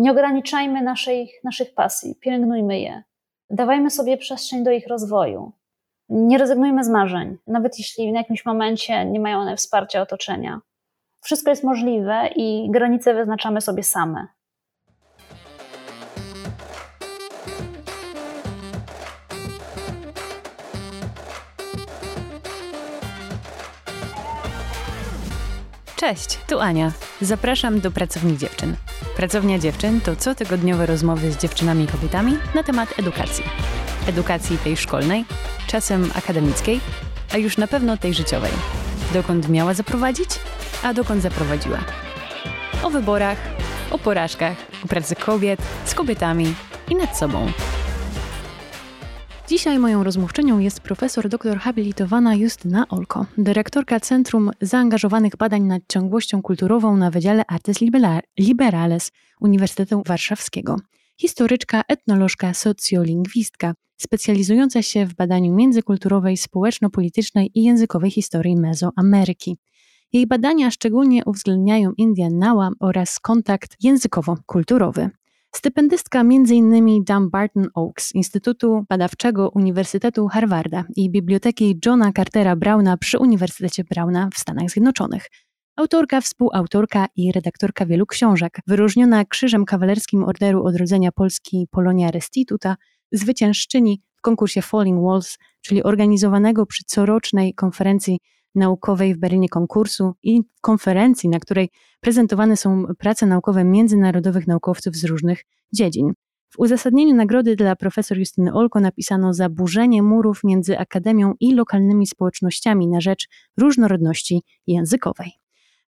Nie ograniczajmy naszej, naszych pasji, pielęgnujmy je. Dawajmy sobie przestrzeń do ich rozwoju. Nie rezygnujmy z marzeń, nawet jeśli w jakimś momencie nie mają one wsparcia otoczenia. Wszystko jest możliwe i granice wyznaczamy sobie same. Cześć, tu Ania. Zapraszam do Pracowni Dziewczyn. Pracownia Dziewczyn to cotygodniowe rozmowy z dziewczynami i kobietami na temat edukacji. Edukacji tej szkolnej, czasem akademickiej, a już na pewno tej życiowej. Dokąd miała zaprowadzić, a dokąd zaprowadziła. O wyborach, o porażkach, o pracy kobiet, z kobietami i nad sobą. Dzisiaj moją rozmówczynią jest profesor doktor habilitowana Justyna Olko, dyrektorka Centrum Zaangażowanych Badań nad Ciągłością Kulturową na Wydziale Artes Liberales Uniwersytetu Warszawskiego. Historyczka, etnolożka, socjolingwistka, specjalizująca się w badaniu międzykulturowej, społeczno-politycznej i językowej historii Mezoameryki. Jej badania szczególnie uwzględniają Indian Nała oraz kontakt językowo-kulturowy. Stypendystka m.in. Dumbarton Oaks, Instytutu Badawczego Uniwersytetu Harvarda i Biblioteki Johna Cartera Browna przy Uniwersytecie Browna w Stanach Zjednoczonych. Autorka, współautorka i redaktorka wielu książek, wyróżniona Krzyżem Kawalerskim Orderu Odrodzenia Polski Polonia Restituta, zwyciężczyni w konkursie Falling Walls, czyli organizowanego przy corocznej konferencji naukowej w Berlinie konkursu i konferencji, na której prezentowane są prace naukowe międzynarodowych naukowców z różnych dziedzin. W uzasadnieniu nagrody dla profesor Justyny Olko napisano zaburzenie murów między akademią i lokalnymi społecznościami na rzecz różnorodności językowej.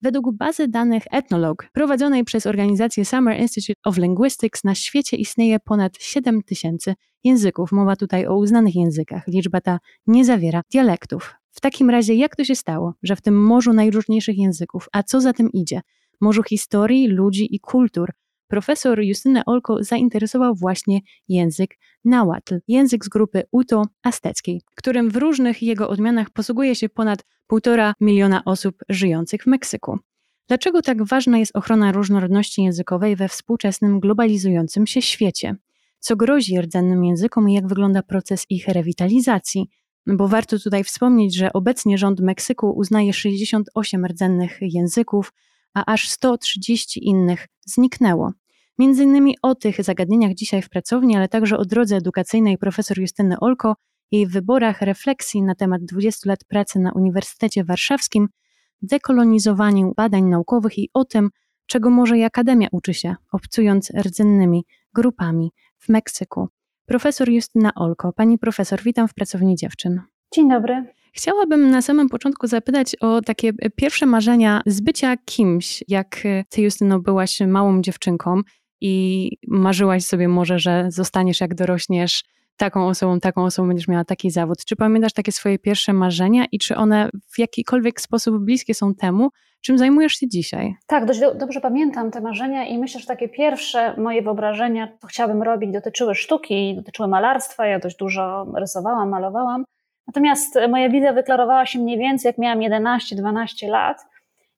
Według bazy danych Ethnologue prowadzonej przez organizację Summer Institute of Linguistics na świecie istnieje ponad 7 tysięcy języków. Mowa tutaj o uznanych językach. Liczba ta nie zawiera dialektów. W takim razie, jak to się stało, że w tym morzu najróżniejszych języków, a co za tym idzie, morzu historii, ludzi i kultur, profesor Justynę Olko zainteresował właśnie język Nahuatl, język z grupy Uto-Azteckiej, którym w różnych jego odmianach posługuje się ponad półtora miliona osób żyjących w Meksyku. Dlaczego tak ważna jest ochrona różnorodności językowej we współczesnym globalizującym się świecie? Co grozi rdzennym językom i jak wygląda proces ich rewitalizacji? Bo warto tutaj wspomnieć, że obecnie rząd Meksyku uznaje 68 rdzennych języków, a aż 130 innych zniknęło. Między innymi o tych zagadnieniach dzisiaj w pracowni, ale także o drodze edukacyjnej profesor Justyny Olko, jej wyborach, refleksji na temat 20 lat pracy na Uniwersytecie Warszawskim, dekolonizowaniu badań naukowych i o tym, czego może i Akademia uczy się, obcując rdzennymi grupami w Meksyku. Profesor Justyna Olko. Pani profesor, witam w Pracowni Dziewczyn. Dzień dobry. Chciałabym na samym początku zapytać o takie pierwsze marzenia z bycia kimś, jak ty, Justyno, byłaś małą dziewczynką i marzyłaś sobie może, że zostaniesz jak dorośniesz taką osobą, taką osobą będziesz miała taki zawód. Czy pamiętasz takie swoje pierwsze marzenia i czy one w jakikolwiek sposób bliskie są temu, czym zajmujesz się dzisiaj? Tak, dość do, dobrze pamiętam te marzenia i myślę, że takie pierwsze moje wyobrażenia, co chciałabym robić, dotyczyły sztuki, dotyczyły malarstwa. Ja dość dużo rysowałam, malowałam. Natomiast moja wizja wyklarowała się mniej więcej, jak miałam 11-12 lat.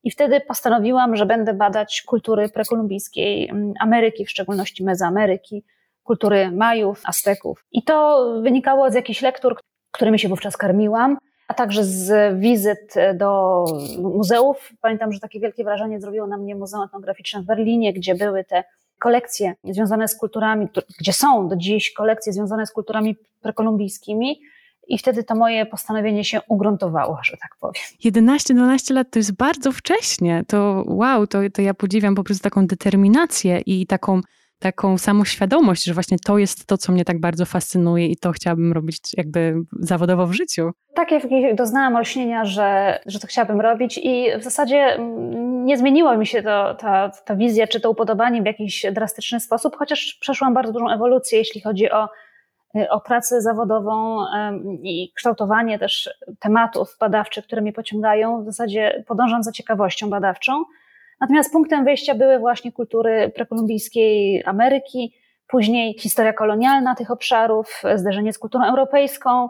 I wtedy postanowiłam, że będę badać kultury prekolumbijskiej mm, Ameryki, w szczególności Mezoameryki, kultury Majów, Azteków. I to wynikało z jakichś lektur, którymi się wówczas karmiłam, a także z wizyt do muzeów. Pamiętam, że takie wielkie wrażenie zrobiło na mnie Muzeum Etnograficzne w Berlinie, gdzie były te kolekcje związane z kulturami, gdzie są do dziś kolekcje związane z kulturami prekolumbijskimi. I wtedy to moje postanowienie się ugruntowało, że tak powiem. 11-12 lat to jest bardzo wcześnie. To wow, to, to ja podziwiam po prostu taką determinację i taką taką samą świadomość, że właśnie to jest to, co mnie tak bardzo fascynuje i to chciałabym robić jakby zawodowo w życiu. Takie doznałam olśnienia, że, że to chciałabym robić i w zasadzie mm, nie zmieniło mi się to, ta, ta wizja czy to upodobanie w jakiś drastyczny sposób, chociaż przeszłam bardzo dużą ewolucję, jeśli chodzi o, o pracę zawodową i kształtowanie też tematów badawczych, które mnie pociągają. W zasadzie podążam za ciekawością badawczą. Natomiast punktem wyjścia były właśnie kultury prekolumbijskiej Ameryki, później historia kolonialna tych obszarów, zderzenie z kulturą europejską,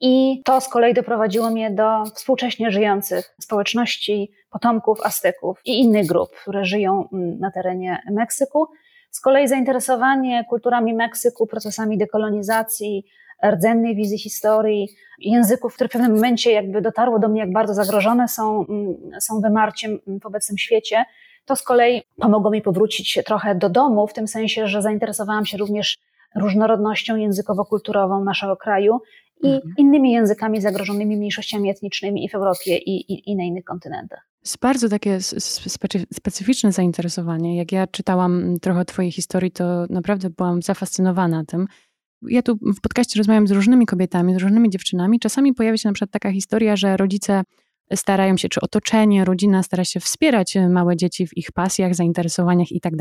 i to z kolei doprowadziło mnie do współcześnie żyjących społeczności potomków Azteków i innych grup, które żyją mm, na terenie Meksyku. Z kolei zainteresowanie kulturami Meksyku, procesami dekolonizacji, rdzennej wizji historii, języków, które w pewnym momencie jakby dotarło do mnie, jak bardzo zagrożone są, mm, są wymarciem w obecnym świecie, to z kolei pomogło mi powrócić trochę do domu, w tym sensie, że zainteresowałam się również różnorodnością językowo-kulturową naszego kraju i mhm. innymi językami zagrożonymi mniejszościami etnicznymi i w Europie i, i, i na innych kontynentach. Jest bardzo takie specyficzne zainteresowanie. Jak ja czytałam trochę Twojej historii, to naprawdę byłam zafascynowana tym. Ja tu w podcaście rozmawiam z różnymi kobietami, z różnymi dziewczynami. Czasami pojawia się na przykład taka historia, że rodzice starają się, czy otoczenie, rodzina stara się wspierać małe dzieci w ich pasjach, zainteresowaniach i tak.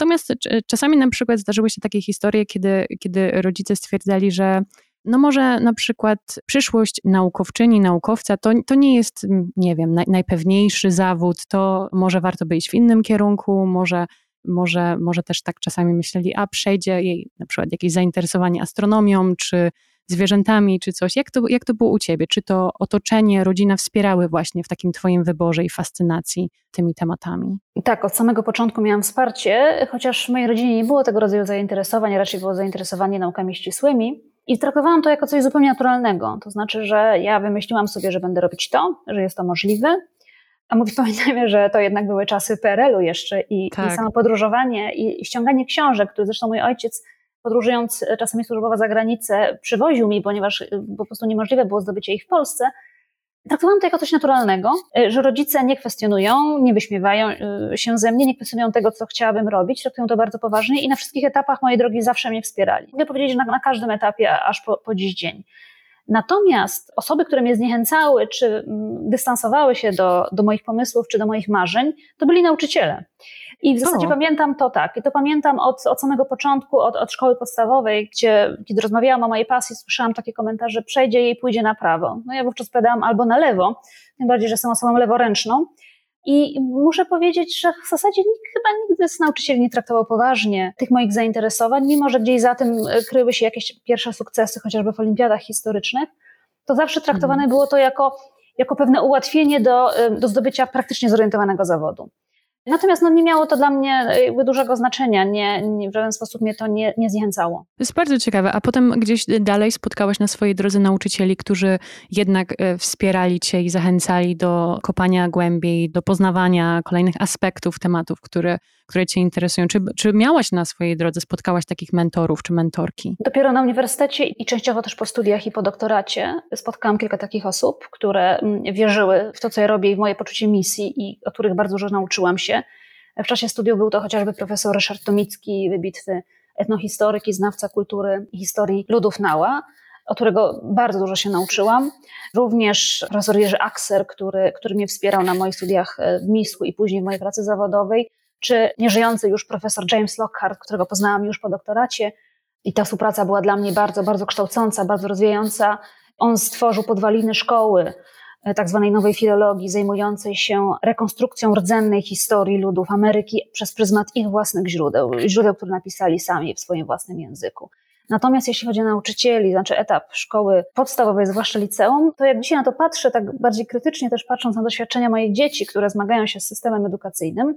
Natomiast czasami na przykład zdarzyły się takie historie, kiedy, kiedy rodzice stwierdzali, że no może na przykład przyszłość naukowczyni, naukowca to, to nie jest, nie wiem, naj, najpewniejszy zawód, to może warto by iść w innym kierunku, może, może, może też tak czasami myśleli, a przejdzie jej na przykład jakieś zainteresowanie astronomią, czy zwierzętami, czy coś. Jak to, jak to było u ciebie? Czy to otoczenie, rodzina wspierały właśnie w takim twoim wyborze i fascynacji tymi tematami? Tak, od samego początku miałam wsparcie, chociaż w mojej rodzinie nie było tego rodzaju zainteresowań, raczej było zainteresowanie naukami ścisłymi. I traktowałam to jako coś zupełnie naturalnego. To znaczy, że ja wymyśliłam sobie, że będę robić to, że jest to możliwe. A mówi, pamiętajmy, że to jednak były czasy PRL-u jeszcze i, tak. i samo podróżowanie i ściąganie książek, które zresztą mój ojciec podróżując czasami służbowo za granicę przywoził mi, ponieważ po prostu niemożliwe było zdobycie ich w Polsce. Traktowałam to jako coś naturalnego, y, że rodzice nie kwestionują, nie wyśmiewają się ze mnie, nie kwestionują tego, co chciałabym robić, traktują to bardzo poważnie i na wszystkich etapach mojej drogi zawsze mnie wspierali. Mogę powiedzieć, że na, na każdym etapie, aż po, po dziś dzień. Natomiast osoby, które mnie zniechęcały, czy mm, dystansowały się do, do moich pomysłów, czy do moich marzeń, to byli nauczyciele. I w zasadzie o. pamiętam to tak. I to pamiętam od, od samego początku, od, od szkoły podstawowej, gdzie kiedy rozmawiałam o mojej pasji, słyszałam takie komentarze, przejdzie jej, pójdzie na prawo. No ja wówczas powiedziałam albo na lewo, tym bardziej, że jestem osobą leworęczną. I muszę powiedzieć, że w zasadzie nikt chyba nigdy z nauczycieli nie traktował poważnie tych moich zainteresowań, mimo że gdzieś za tym kryły się jakieś pierwsze sukcesy, chociażby w olimpiadach historycznych, to zawsze traktowane mhm. było to jako, jako pewne ułatwienie do, e, do zdobycia praktycznie zorientowanego zawodu. Natomiast no, nie miało to dla mnie jakby dużego znaczenia, nie, nie, w żaden sposób mnie to nie, nie zniechęcało. To jest bardzo ciekawe. A potem gdzieś dalej spotkałaś na swojej drodze nauczycieli, którzy jednak e, wspierali cię i zachęcali do kopania głębiej, do poznawania kolejnych aspektów tematów, które, które cię interesują. Czy, czy miałaś na swojej drodze, spotkałaś takich mentorów czy mentorki? Dopiero na uniwersytecie i częściowo też po studiach i po doktoracie spotkałam kilka takich osób, które mm, wierzyły w to, co ja robię i w moje poczucie misji i o których bardzo dużo nauczyłam się. W czasie studiów był to chociażby profesor Ryszard Tomicki, wybitny etnohistoryk i znawca kultury i historii ludów Nała, o którego bardzo dużo się nauczyłam. Również profesor Jerzy Akser, który, który mnie wspierał na moich studiach w Misku i później w mojej pracy zawodowej, czy nieżyjący już profesor James Lockhart, którego poznałam już po doktoracie. I ta współpraca była dla mnie bardzo, bardzo kształcąca, bardzo rozwijająca. On stworzył podwaliny szkoły E, tak zwanej nowej filologii, zajmującej się rekonstrukcją rdzennej historii ludów Ameryki przez pryzmat ich własnych źródeł, źródeł, które napisali sami w swoim własnym języku. Natomiast jeśli chodzi o nauczycieli, znaczy etap szkoły podstawowej, zwłaszcza liceum, to jak dzisiaj na to patrzę, tak bardziej krytycznie też patrząc na doświadczenia moich dzieci, które zmagają się z systemem edukacyjnym,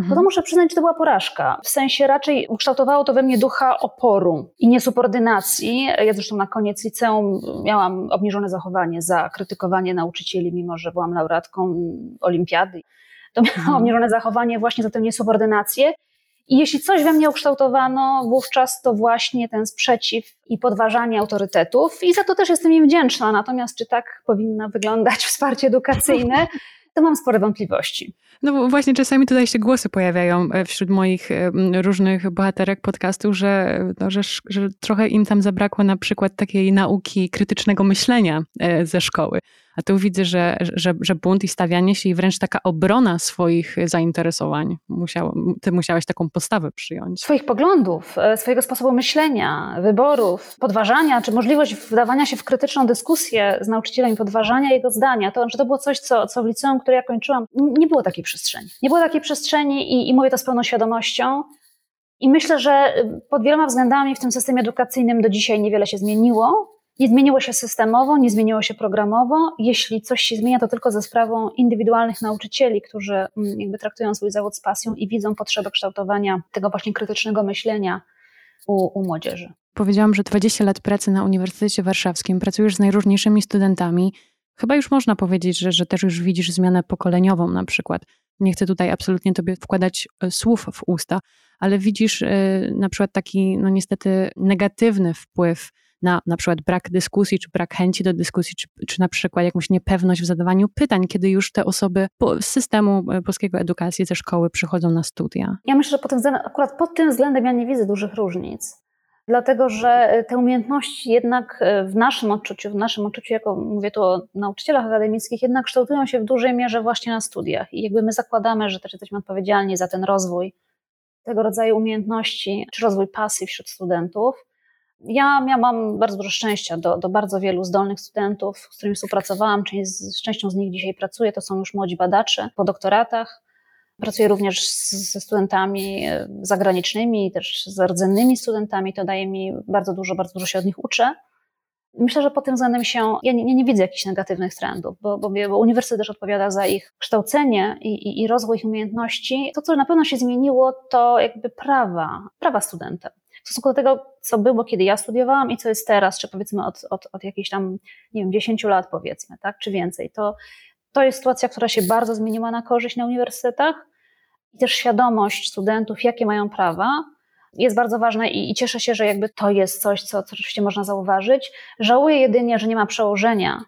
Mhm. No to muszę przyznać, że to była porażka. W sensie raczej ukształtowało to we mnie ducha oporu i niesubordynacji. Ja zresztą na koniec liceum miałam obniżone zachowanie za krytykowanie nauczycieli, mimo że byłam laureatką olimpiady. To miałam mhm. obniżone zachowanie właśnie za tę niesubordynację. I jeśli coś we mnie ukształtowano wówczas, to właśnie ten sprzeciw i podważanie autorytetów. I za to też jestem im wdzięczna. Natomiast czy tak powinno wyglądać wsparcie edukacyjne? to mam spore wątpliwości. No właśnie czasami tutaj się głosy pojawiają e, wśród moich e, różnych bohaterek podcastu, że, no, że, że trochę im tam zabrakło na przykład takiej nauki krytycznego myślenia e, ze szkoły. A tu widzę, że, że, że bunt i stawianie się i wręcz taka obrona swoich zainteresowań. Musiał, ty musiałeś taką postawę przyjąć. Swoich poglądów, swojego sposobu myślenia, wyborów, podważania, czy możliwość wdawania się w krytyczną dyskusję z nauczycielem i podważania jego zdania. To, że to było coś, co, co w liceum, które ja kończyłam, nie było takiej przestrzeni. Nie było takiej przestrzeni i, i mówię to z pełną świadomością. I myślę, że pod wieloma względami w tym systemie edukacyjnym do dzisiaj niewiele się zmieniło. Nie zmieniło się systemowo, nie zmieniło się programowo. Jeśli coś się zmienia, to tylko ze sprawą indywidualnych nauczycieli, którzy mm, jakby traktują swój zawód z pasją i widzą potrzebę kształtowania tego właśnie krytycznego myślenia u, u młodzieży. Powiedziałam, że 20 lat pracy na Uniwersytecie Warszawskim, pracujesz z najróżniejszymi studentami. Chyba już można powiedzieć, że, że też już widzisz zmianę pokoleniową na przykład. Nie chcę tutaj absolutnie tobie wkładać e, słów w usta, ale widzisz e, na przykład taki, no niestety, negatywny wpływ na na przykład brak dyskusji, czy brak chęci do dyskusji, czy, czy na przykład jakąś niepewność w zadawaniu pytań, kiedy już te osoby z systemu e, polskiego edukacji, ze szkoły przychodzą na studia? Ja myślę, że pod tym akurat pod tym względem ja nie widzę dużych różnic. Dlatego, że te umiejętności jednak e, w naszym odczuciu, w naszym odczuciu, jako mówię tu o nauczycielach akademickich, jednak kształtują się w dużej mierze właśnie na studiach. I jakby my zakładamy, że też jesteśmy odpowiedzialni za ten rozwój tego rodzaju umiejętności, czy rozwój pasji wśród studentów. Ja miałam bardzo dużo szczęścia do, do bardzo wielu zdolnych studentów, z którymi współpracowałam. Część, z częścią z nich dzisiaj pracuję. To są już młodzi badacze po doktoratach. Pracuję również ze studentami e, zagranicznymi, też z rdzennymi studentami. To daje mi bardzo dużo, bardzo dużo się od nich uczę. Myślę, że pod tym względem się, ja nie, nie widzę jakichś negatywnych trendów, bo, bo, bo uniwersytet też odpowiada za ich kształcenie i, i, i rozwój ich umiejętności. To, co na pewno się zmieniło, to jakby prawa, prawa studenta w stosunku do tego, co było, kiedy ja studiowałam i co jest teraz, czy powiedzmy od, od, od jakichś tam, nie wiem, 10 lat powiedzmy, tak, czy więcej, to, to jest sytuacja, która się bardzo zmieniła na korzyść na uniwersytetach i też świadomość studentów, jakie mają prawa, jest bardzo ważna i, i, cieszę się, że jakby to jest coś, co, co oczywiście można zauważyć. Żałuję jedynie, że nie ma przełożenia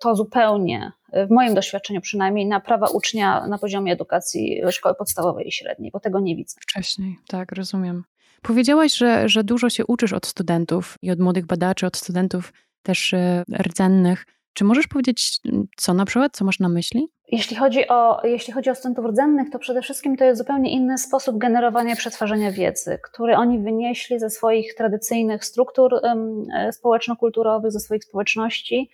to zupełnie, w moim doświadczeniu przynajmniej, na prawa ucznia na poziomie edukacji szkoły podstawowej i średniej, bo tego nie widzę. Wcześniej, tak, rozumiem. Powiedziałaś, że, że dużo się uczysz od studentów i od młodych badaczy, od studentów też e, rdzennych. Czy możesz powiedzieć, co na przykład, co masz na myśli? Jeśli chodzi, o, jeśli chodzi o studentów rdzennych, to przede wszystkim to jest zupełnie inny sposób generowania przetwarzania wiedzy, który oni wynieśli ze swoich tradycyjnych struktur um, społeczno-kulturowych, ze swoich społeczności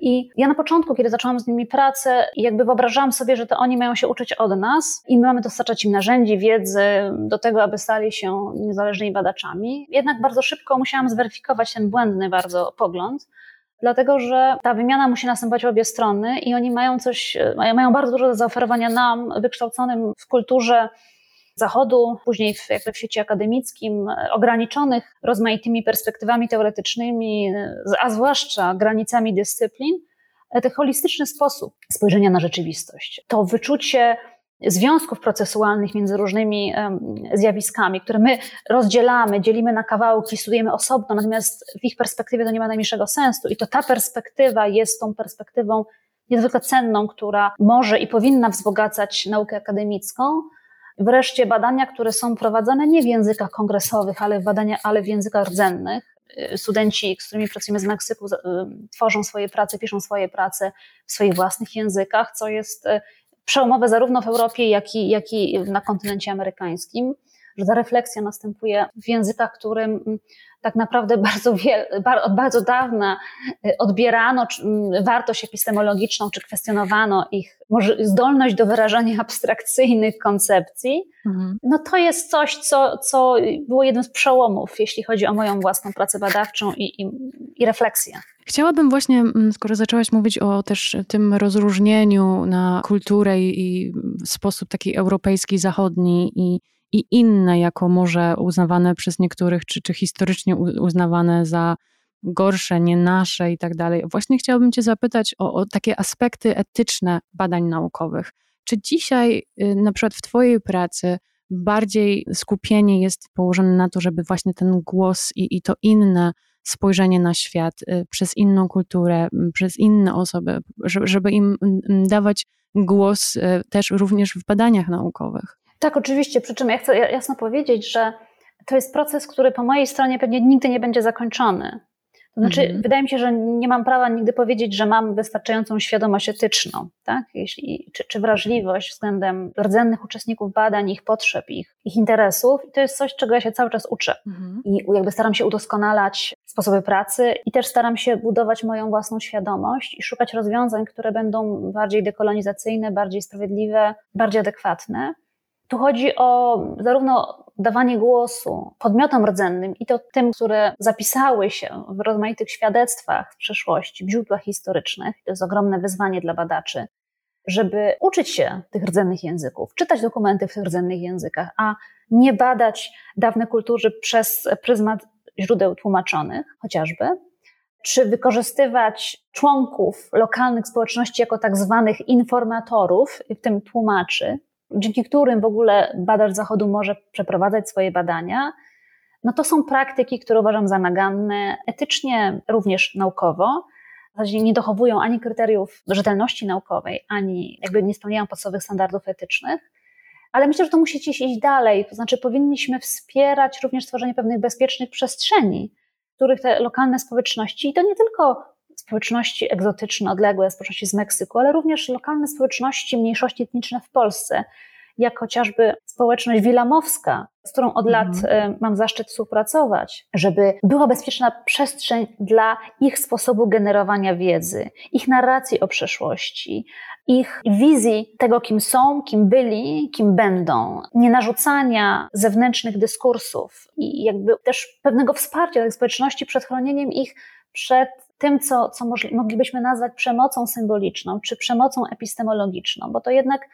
i ja na początku, kiedy zaczęłam z nimi pracę, jakby wyobrażałam sobie, że to oni mają się uczyć od nas i my mamy dostarczać im narzędzi, wiedzy do tego, aby stali się niezależnymi badaczami. Jednak bardzo szybko musiałam zweryfikować ten błędny bardzo pogląd, dlatego że ta wymiana musi następować w obie strony i oni mają coś, mają bardzo dużo do zaoferowania nam, wykształconym w kulturze Zachodu, później w, jakby w świecie akademickim, ograniczonych rozmaitymi perspektywami teoretycznymi, a zwłaszcza granicami dyscyplin, ten holistyczny sposób spojrzenia na rzeczywistość, to wyczucie związków procesualnych między różnymi zjawiskami, które my rozdzielamy, dzielimy na kawałki, studujemy osobno, natomiast w ich perspektywie to nie ma najmniejszego sensu. I to ta perspektywa jest tą perspektywą niezwykle cenną, która może i powinna wzbogacać naukę akademicką, Wreszcie badania, które są prowadzone nie w językach kongresowych, ale, badania, ale w językach rdzennych. Y, studenci, z którymi pracujemy z Meksyku, y, tworzą swoje prace, piszą swoje prace w swoich własnych językach, co jest y, przełomowe zarówno w Europie, jak i, jak i na kontynencie amerykańskim, że ta refleksja następuje w językach, którym tak naprawdę bardzo, wiel, od bardzo dawna y, odbierano mm, wartość epistemologiczną, czy kwestionowano ich zdolność do wyrażania abstrakcyjnych koncepcji, mhm. no to jest coś, co, co było jednym z przełomów, jeśli chodzi o moją własną pracę badawczą i, i, i refleksję. Chciałabym właśnie, mm, skoro zaczęłaś mówić o też tym rozróżnieniu na kulturę i sposób taki europejski, zachodni i i inne, jako może uznawane przez niektórych, czy, czy historycznie uznawane za gorsze, nie nasze i tak dalej. Właśnie chciałabym Cię zapytać o, o takie aspekty etyczne badań naukowych. Czy dzisiaj, y, na przykład w Twojej pracy, bardziej skupienie jest położone na to, żeby właśnie ten głos i, i to inne spojrzenie na świat y, przez inną kulturę, przez inne osoby, żeby im dawać głos y, też również w badaniach naukowych? Tak, oczywiście. Przy czym ja chcę jasno powiedzieć, że to jest proces, który po mojej stronie pewnie nigdy nie będzie zakończony. To znaczy, mhm. wydaje mi się, że nie mam prawa nigdy powiedzieć, że mam wystarczającą świadomość etyczną, tak? Jeśli, czy, czy wrażliwość względem rdzennych uczestników badań, ich potrzeb, ich, ich interesów. I to jest coś, czego ja się cały czas uczę. Mhm. I jakby staram się udoskonalać sposoby pracy i też staram się budować moją własną świadomość i szukać rozwiązań, które będą bardziej dekolonizacyjne, bardziej sprawiedliwe, bardziej adekwatne. Tu chodzi o zarówno dawanie głosu podmiotom rdzennym i to tym, które zapisały się w rozmaitych świadectwach w przeszłości, w źródłach historycznych, to jest ogromne wyzwanie dla badaczy, żeby uczyć się tych rdzennych języków, czytać dokumenty w tych rdzennych językach, a nie badać dawne kultury przez pryzmat źródeł tłumaczonych chociażby, czy wykorzystywać członków lokalnych społeczności jako tak zwanych informatorów, w tym tłumaczy, dzięki którym w ogóle badacz Zachodu może przeprowadzać swoje badania, no to są praktyki, które uważam za naganne, etycznie, również naukowo. W zasadzie nie dochowują ani kryteriów rzetelności naukowej, ani jakby nie spełniają podstawowych standardów etycznych. Ale myślę, że to musi iść dalej. To znaczy, powinniśmy wspierać również tworzenie pewnych bezpiecznych przestrzeni, w których te lokalne społeczności, i to nie tylko społeczności egzotyczne, odległe, społeczności z Meksyku, ale również lokalne społeczności, mniejszości etniczne w Polsce, jak chociażby społeczność wilamowska, z którą od lat mm. mam zaszczyt współpracować, żeby była bezpieczna przestrzeń dla ich sposobu generowania wiedzy, ich narracji o przeszłości, ich wizji tego, kim są, kim byli, kim będą, nie narzucania zewnętrznych dyskursów i jakby też pewnego wsparcia tej społeczności przed chronieniem ich przed tym, co, co moglibyśmy nazwać przemocą symboliczną czy przemocą epistemologiczną, bo to jednak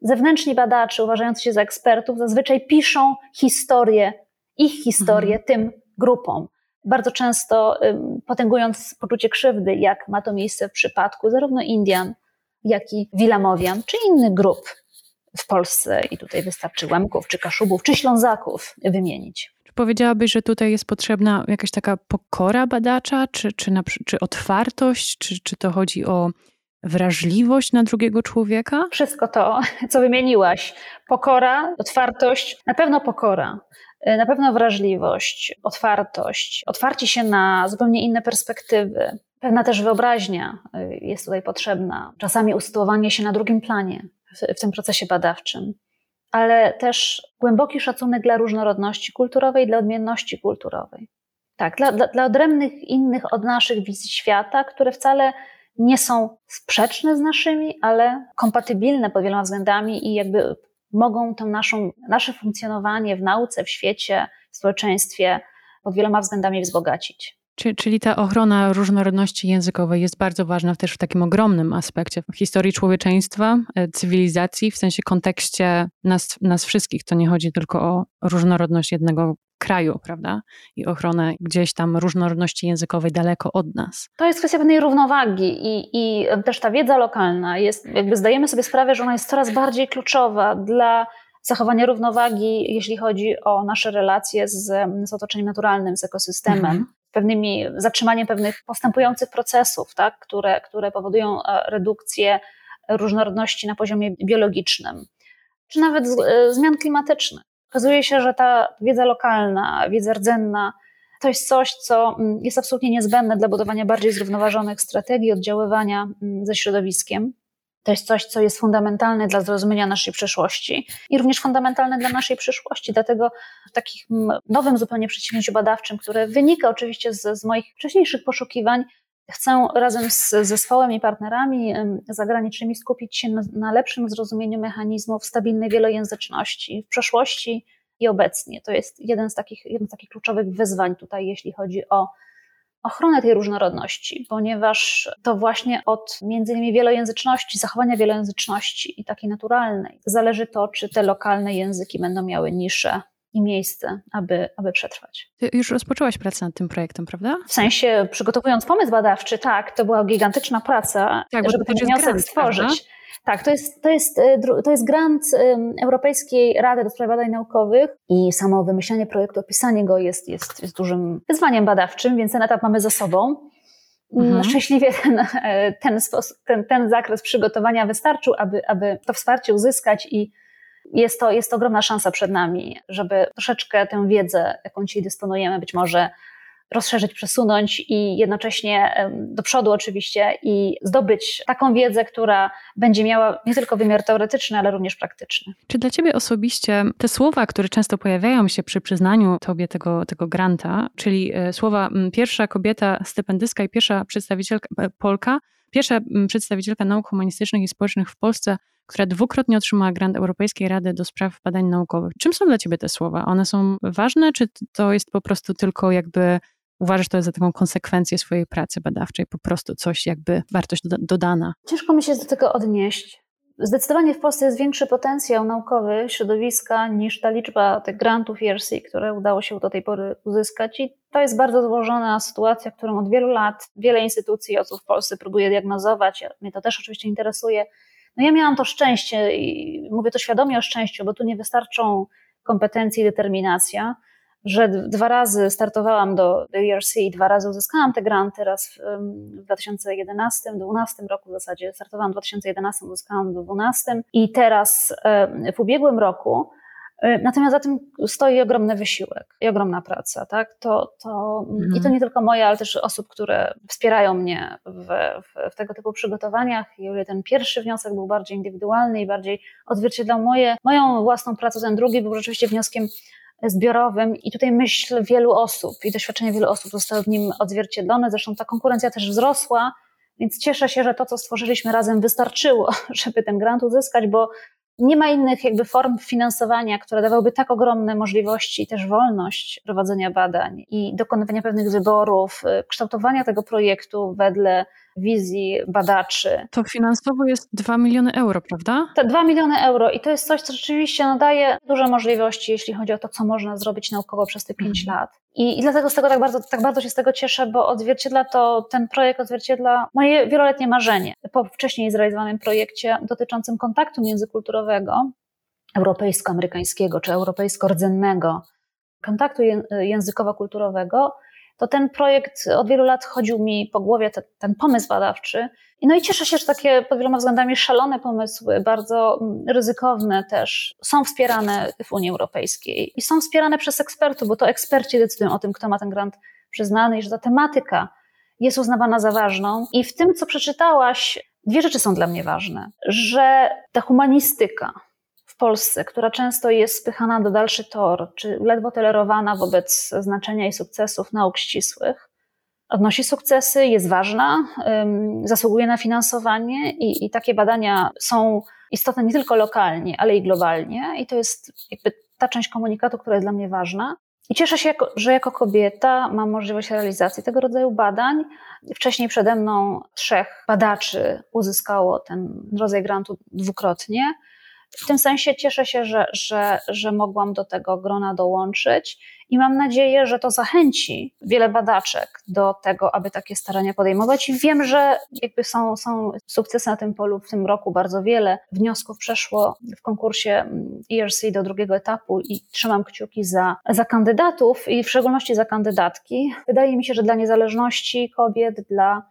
zewnętrzni badacze, uważający się za ekspertów, zazwyczaj piszą historię, ich historię mhm. tym grupom. Bardzo często potęgując poczucie krzywdy, jak ma to miejsce w przypadku zarówno Indian, jak i Wilamowian, czy innych grup w Polsce. I tutaj wystarczy Łemków, czy Kaszubów, czy Ślązaków wymienić. Powiedziałabyś, że tutaj jest potrzebna jakaś taka pokora badacza, czy, czy, na, czy otwartość, czy, czy to chodzi o wrażliwość na drugiego człowieka? Wszystko to, co wymieniłaś. Pokora, otwartość, na pewno pokora. Na pewno wrażliwość, otwartość, otwarcie się na zupełnie inne perspektywy. Pewna też wyobraźnia y, jest tutaj potrzebna. Czasami usytuowanie się na drugim planie w, w tym procesie badawczym, ale też głęboki szacunek dla różnorodności kulturowej, dla odmienności kulturowej. Tak, dla, dla, dla odrębnych innych od naszych wizji świata, które wcale nie są sprzeczne z naszymi, ale kompatybilne pod wieloma względami i jakby mogą to naszą, nasze funkcjonowanie w nauce, w świecie, w społeczeństwie pod wieloma względami wzbogacić. Czyli ta ochrona różnorodności językowej jest bardzo ważna też w takim ogromnym aspekcie w historii człowieczeństwa, e, cywilizacji, w sensie kontekście nas, nas wszystkich. To nie chodzi tylko o różnorodność jednego kraju, prawda? I ochronę gdzieś tam różnorodności językowej daleko od nas. To jest kwestia pewnej równowagi i, i też ta wiedza lokalna jest, jakby zdajemy sobie sprawę, że ona jest coraz bardziej kluczowa dla zachowania równowagi, jeśli chodzi o nasze relacje z, z otoczeniem naturalnym, z ekosystemem. Mhm pewnymi zatrzymaniem pewnych postępujących procesów, tak, które, które powodują e, redukcję różnorodności na poziomie biologicznym, czy nawet z, e, zmian klimatycznych. Okazuje się, że ta wiedza lokalna, wiedza rdzenna to jest coś, co mm, jest absolutnie niezbędne dla budowania bardziej zrównoważonych strategii oddziaływania mm, ze środowiskiem. To jest coś, co jest fundamentalne dla zrozumienia naszej przeszłości i również fundamentalne dla naszej przyszłości. Dlatego w takim nowym zupełnie przedsięwzięciu badawczym, które wynika oczywiście z, z moich wcześniejszych poszukiwań, chcę razem z zespołem i partnerami zagranicznymi skupić się na, na lepszym zrozumieniu mechanizmów stabilnej wielojęzyczności w przeszłości i obecnie. To jest jeden z takich, jeden z takich kluczowych wyzwań tutaj, jeśli chodzi o ochronę tej różnorodności, ponieważ to właśnie od między innymi wielojęzyczności, zachowania wielojęzyczności i takiej naturalnej zależy to, czy te lokalne języki będą miały nisze i miejsce, aby, aby przetrwać. Ty już rozpoczęłaś pracę nad tym projektem, prawda? W sensie przygotowując pomysł badawczy, tak, to była gigantyczna praca, tak, żeby ten wniosek grant, stworzyć. Prawda? Tak, to jest, to jest, e, to jest grant Europejskiej Rady do Spraw Badań Naukowych i samo wymyślenie projektu, opisanie go jest, jest, jest dużym wyzwaniem badawczym, więc ten etap mamy za sobą. Mm, mhm. Szczęśliwie ten, e, ten, ten, ten zakres przygotowania wystarczył, aby, aby to wsparcie uzyskać i jest to, jest to ogromna szansa przed nami, żeby troszeczkę tę wiedzę, jaką dzisiaj dysponujemy, być może rozszerzyć, przesunąć i jednocześnie do przodu oczywiście i zdobyć taką wiedzę, która będzie miała nie tylko wymiar teoretyczny, ale również praktyczny. Czy dla Ciebie osobiście te słowa, które często pojawiają się przy przyznaniu Tobie tego, tego granta, czyli e, słowa pierwsza kobieta stypendystka i pierwsza przedstawicielka e, Polka, pierwsza przedstawicielka nauk humanistycznych i społecznych w Polsce która dwukrotnie otrzymała grant Europejskiej Rady do Spraw Badań Naukowych. Czym są dla Ciebie te słowa? One są ważne, czy to jest po prostu tylko jakby uważasz to za taką konsekwencję swojej pracy badawczej, po prostu coś jakby wartość dodana? Ciężko mi się do tego odnieść. Zdecydowanie w Polsce jest większy potencjał naukowy środowiska niż ta liczba tych grantów ERC, które udało się do tej pory uzyskać. I to jest bardzo złożona sytuacja, którą od wielu lat wiele instytucji osób w Polsce próbuje diagnozować. Mnie to też oczywiście interesuje. No ja miałam to szczęście i mówię to świadomie o szczęściu, bo tu nie wystarczą kompetencje i determinacja że dwa razy startowałam do, do ERC i dwa razy uzyskałam te granty, raz w, w 2011, 2012 roku w zasadzie, startowałam w 2011, uzyskałam w 2012 i teraz w ubiegłym roku Natomiast za tym stoi ogromny wysiłek i ogromna praca, tak? To, to, mhm. I to nie tylko moje, ale też osób, które wspierają mnie w, w, w, tego typu przygotowaniach. I ten pierwszy wniosek był bardziej indywidualny i bardziej odzwierciedlał moje, moją własną pracę, ten drugi był rzeczywiście wnioskiem zbiorowym i tutaj myśl wielu osób i doświadczenie wielu osób zostały w nim odzwierciedlone. Zresztą ta konkurencja też wzrosła, więc cieszę się, że to, co stworzyliśmy razem, wystarczyło, żeby ten grant uzyskać, bo nie ma innych jakby form finansowania, które dawałyby tak ogromne możliwości i też wolność prowadzenia badań i dokonywania pewnych wyborów, y, kształtowania tego projektu wedle wizji badaczy. To finansowo jest 2 miliony euro, prawda? Te 2 miliony euro i to jest coś, co rzeczywiście no, daje duże możliwości, jeśli chodzi o to, co można zrobić naukowo przez te 5 mhm. lat. I, I, dlatego z tego tak bardzo, tak bardzo się z tego cieszę, bo odzwierciedla to, ten projekt odzwierciedla moje wieloletnie marzenie po wcześniej zrealizowanym projekcie dotyczącym kontaktu międzykulturowego, europejsko-amerykańskiego czy europejsko-rdzennego, kontaktu językowo-kulturowego, to ten projekt od wielu lat chodził mi po głowie, te, ten pomysł badawczy. No i cieszę się, że takie pod wieloma względami szalone pomysły, bardzo mm, ryzykowne też, są wspierane w Unii Europejskiej i są wspierane przez ekspertów, bo to eksperci decydują o tym, kto ma ten grant przyznany i że ta tematyka jest uznawana za ważną. I w tym, co przeczytałaś, dwie rzeczy są dla mnie ważne. Że ta humanistyka, Polsce, która często jest spychana do dalszy tor, czy ledwo tolerowana wobec znaczenia i sukcesów nauk ścisłych, odnosi sukcesy, jest ważna, zasługuje na finansowanie i, i takie badania są istotne nie tylko lokalnie, ale i globalnie. I to jest jakby ta część komunikatu, która jest dla mnie ważna. I cieszę się, że jako kobieta mam możliwość realizacji tego rodzaju badań. Wcześniej przede mną trzech badaczy uzyskało ten rodzaj grantu dwukrotnie. W tym sensie cieszę się, że, że, że mogłam do tego grona dołączyć i mam nadzieję, że to zachęci wiele badaczek do tego, aby takie starania podejmować. I wiem, że jakby są, są sukcesy na tym polu w tym roku bardzo wiele. Wniosków przeszło w konkursie ERC do drugiego etapu i trzymam kciuki za, za kandydatów i w szczególności za kandydatki. Wydaje mi się, że dla niezależności kobiet, dla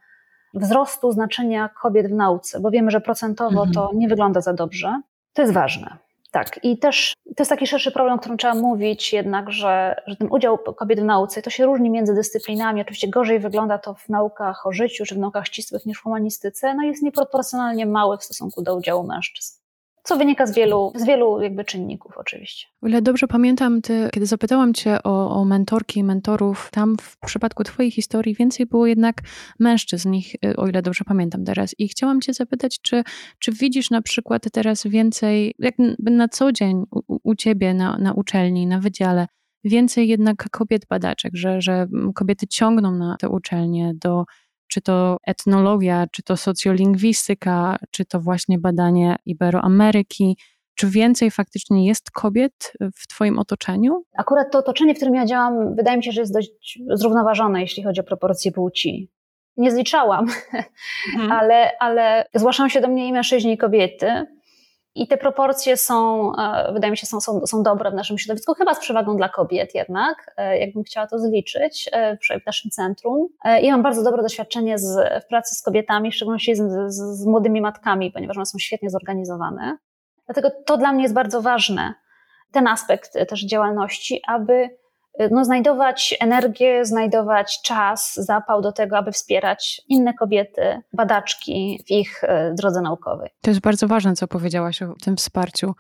wzrostu znaczenia kobiet w nauce, bo wiemy, że procentowo mhm. to nie wygląda za dobrze. To jest ważne. Tak, i też to jest taki szerszy problem, o którym trzeba mówić, jednak, że, że ten udział kobiet w nauce to się różni między dyscyplinami. Oczywiście gorzej wygląda to w naukach o życiu czy w naukach ścisłych niż w humanistyce, no jest nieproporcjonalnie mały w stosunku do udziału mężczyzn co wynika z wielu, z wielu jakby czynników oczywiście. O ile dobrze pamiętam, ty, kiedy zapytałam cię o, o mentorki i mentorów, tam w przypadku twojej historii więcej było jednak mężczyzn, o ile dobrze pamiętam teraz. I chciałam cię zapytać, czy, czy widzisz na przykład teraz więcej, jak na co dzień u, u ciebie na, na uczelni, na wydziale, więcej jednak kobiet badaczek, że, że kobiety ciągną na te uczelnie do czy to etnologia, czy to socjolingwistyka, czy to właśnie badanie Iberoameryki. Czy więcej faktycznie jest kobiet w Twoim otoczeniu? Akurat to otoczenie, w którym ja działam, wydaje mi się, że jest dość zrównoważone, jeśli chodzi o proporcje płci. Nie zliczałam, mhm. ale, ale zgłaszają się do mnie i mężczyźni, i kobiety. I te proporcje są, e, wydaje mi się, są, są, są dobre w naszym środowisku, chyba z przewagą dla kobiet jednak, e, jakbym chciała to zliczyć e, w naszym centrum. Ja mam bardzo dobre doświadczenie z, w pracy z kobietami, w szczególności z, z, z młodymi matkami, ponieważ one są świetnie zorganizowane. Dlatego to dla mnie jest bardzo ważne, ten aspekt też działalności, aby no, znajdować energię, znajdować czas, zapał do tego, aby wspierać inne kobiety, badaczki w ich e, drodze naukowej. To jest bardzo ważne, co powiedziałaś o tym wsparciu.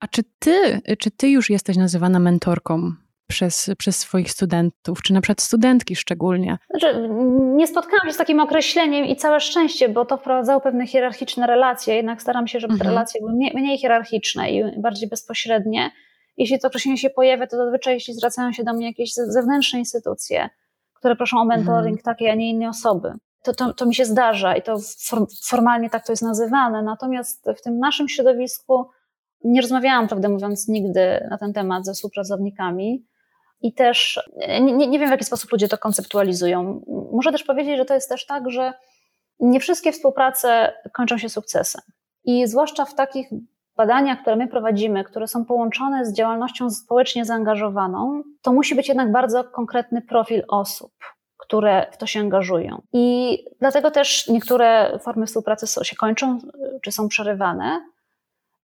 A czy ty, czy ty już jesteś nazywana mentorką przez, przez swoich studentów, czy na przykład studentki szczególnie? Znaczy, nie spotkałam się z takim określeniem i całe szczęście, bo to wprowadzało pewne hierarchiczne relacje, jednak staram się, żeby te mhm. relacje były mniej, mniej hierarchiczne i bardziej bezpośrednie. Jeśli to określenie się pojawia, to zazwyczaj jeśli zwracają się do mnie jakieś zewnętrzne instytucje, które proszą o mentoring mhm. takiej, a nie innej osoby. To, to, to mi się zdarza i to formalnie tak to jest nazywane. Natomiast w tym naszym środowisku nie rozmawiałam, prawdę mówiąc, nigdy na ten temat ze współpracownikami. I też nie, nie wiem, w jaki sposób ludzie to konceptualizują. Muszę też powiedzieć, że to jest też tak, że nie wszystkie współprace kończą się sukcesem. I zwłaszcza w takich badaniach, które my prowadzimy, które są połączone z działalnością społecznie zaangażowaną, to musi być jednak bardzo konkretny profil osób, które w to się angażują. I dlatego też niektóre formy współpracy się kończą czy są przerywane,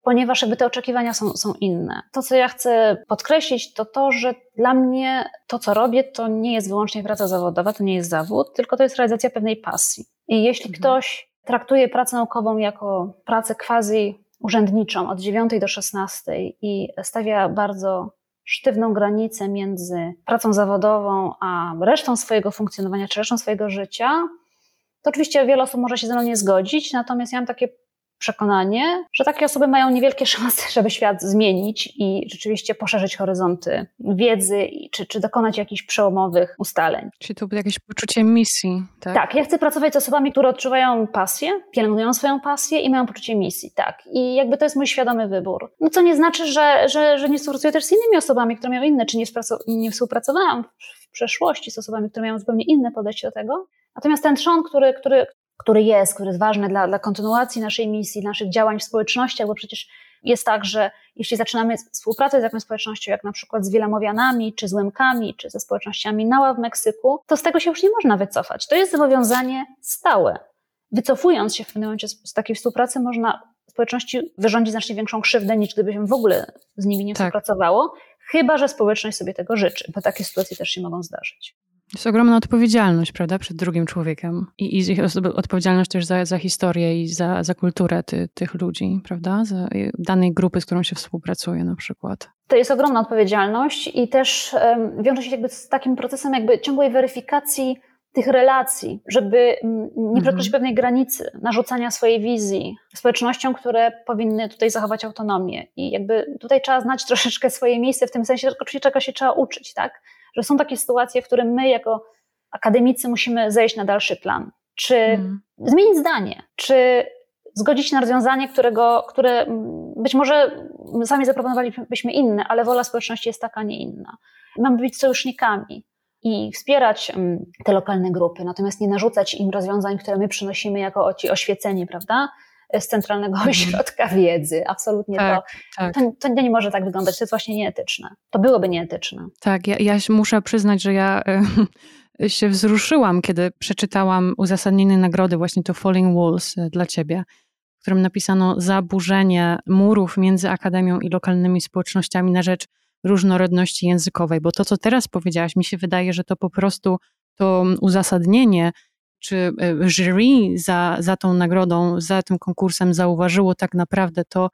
ponieważ jakby te oczekiwania są, są inne. To, co ja chcę podkreślić, to to, że dla mnie to, co robię, to nie jest wyłącznie praca zawodowa, to nie jest zawód, tylko to jest realizacja pewnej pasji. I jeśli mhm. ktoś traktuje pracę naukową jako pracę quasi urzędniczą od 9 do 16 i stawia bardzo sztywną granicę między pracą zawodową a resztą swojego funkcjonowania czy resztą swojego życia, to oczywiście wiele osób może się ze mną nie zgodzić, natomiast ja mam takie przekonanie, że takie osoby mają niewielkie szanse, żeby świat zmienić i rzeczywiście poszerzyć horyzonty wiedzy, czy, czy dokonać jakichś przełomowych ustaleń. Czyli to jakieś poczucie misji, tak? Tak, ja chcę pracować z osobami, które odczuwają pasję, pielęgnują swoją pasję i mają poczucie misji, tak. I jakby to jest mój świadomy wybór. No co nie znaczy, że, że, że nie współpracuję też z innymi osobami, które mają inne, czy nie, nie współpracowałam w przeszłości z osobami, które mają zupełnie inne podejście do tego. Natomiast ten trzon, który, który, który jest, który jest ważny dla, dla kontynuacji naszej misji, naszych działań w społecznościach, bo przecież jest tak, że jeśli zaczynamy współpracę z jakąś społecznością, jak na przykład z Wielomowianami, czy z Łemkami, czy ze społecznościami Nała w Meksyku, to z tego się już nie można wycofać. To jest zobowiązanie stałe. Wycofując się w pewnym momencie z, z takiej współpracy, można społeczności wyrządzić znacznie większą krzywdę, niż gdyby się w ogóle z nimi nie tak. współpracowało, chyba że społeczność sobie tego życzy, bo takie sytuacje też się mogą zdarzyć. Jest ogromna odpowiedzialność, prawda, przed drugim człowiekiem i, i odpowiedzialność też za, za historię i za, za kulturę ty, tych ludzi, prawda, za danej grupy, z którą się współpracuje na przykład. To jest ogromna odpowiedzialność i też um, wiąże się jakby z takim procesem jakby ciągłej weryfikacji tych relacji, żeby nie przekroczyć mhm. pewnej granicy narzucania swojej wizji społecznościom, które powinny tutaj zachować autonomię. I jakby tutaj trzeba znać troszeczkę swoje miejsce w tym sensie, oczywiście czego się trzeba uczyć, tak? Że są takie sytuacje, w których my jako akademicy musimy zejść na dalszy plan. Czy hmm. zmienić zdanie, czy zgodzić się na rozwiązanie, którego, które być może sami zaproponowalibyśmy inne, ale wola społeczności jest taka, nie inna. Mamy być sojusznikami i wspierać te lokalne grupy, natomiast nie narzucać im rozwiązań, które my przynosimy jako ci oświeceni, prawda? Z Centralnego mhm. Ośrodka Wiedzy. Absolutnie tak, to, tak. to, to. nie może tak wyglądać. To jest właśnie nieetyczne. To byłoby nieetyczne. Tak, ja, ja muszę przyznać, że ja się wzruszyłam, kiedy przeczytałam uzasadnienie nagrody właśnie to Falling Walls y, dla ciebie, w którym napisano zaburzenie murów między akademią i lokalnymi społecznościami na rzecz różnorodności językowej, bo to, co teraz powiedziałaś, mi się wydaje, że to po prostu to uzasadnienie czy e, jury za, za tą nagrodą, za tym konkursem zauważyło tak naprawdę to,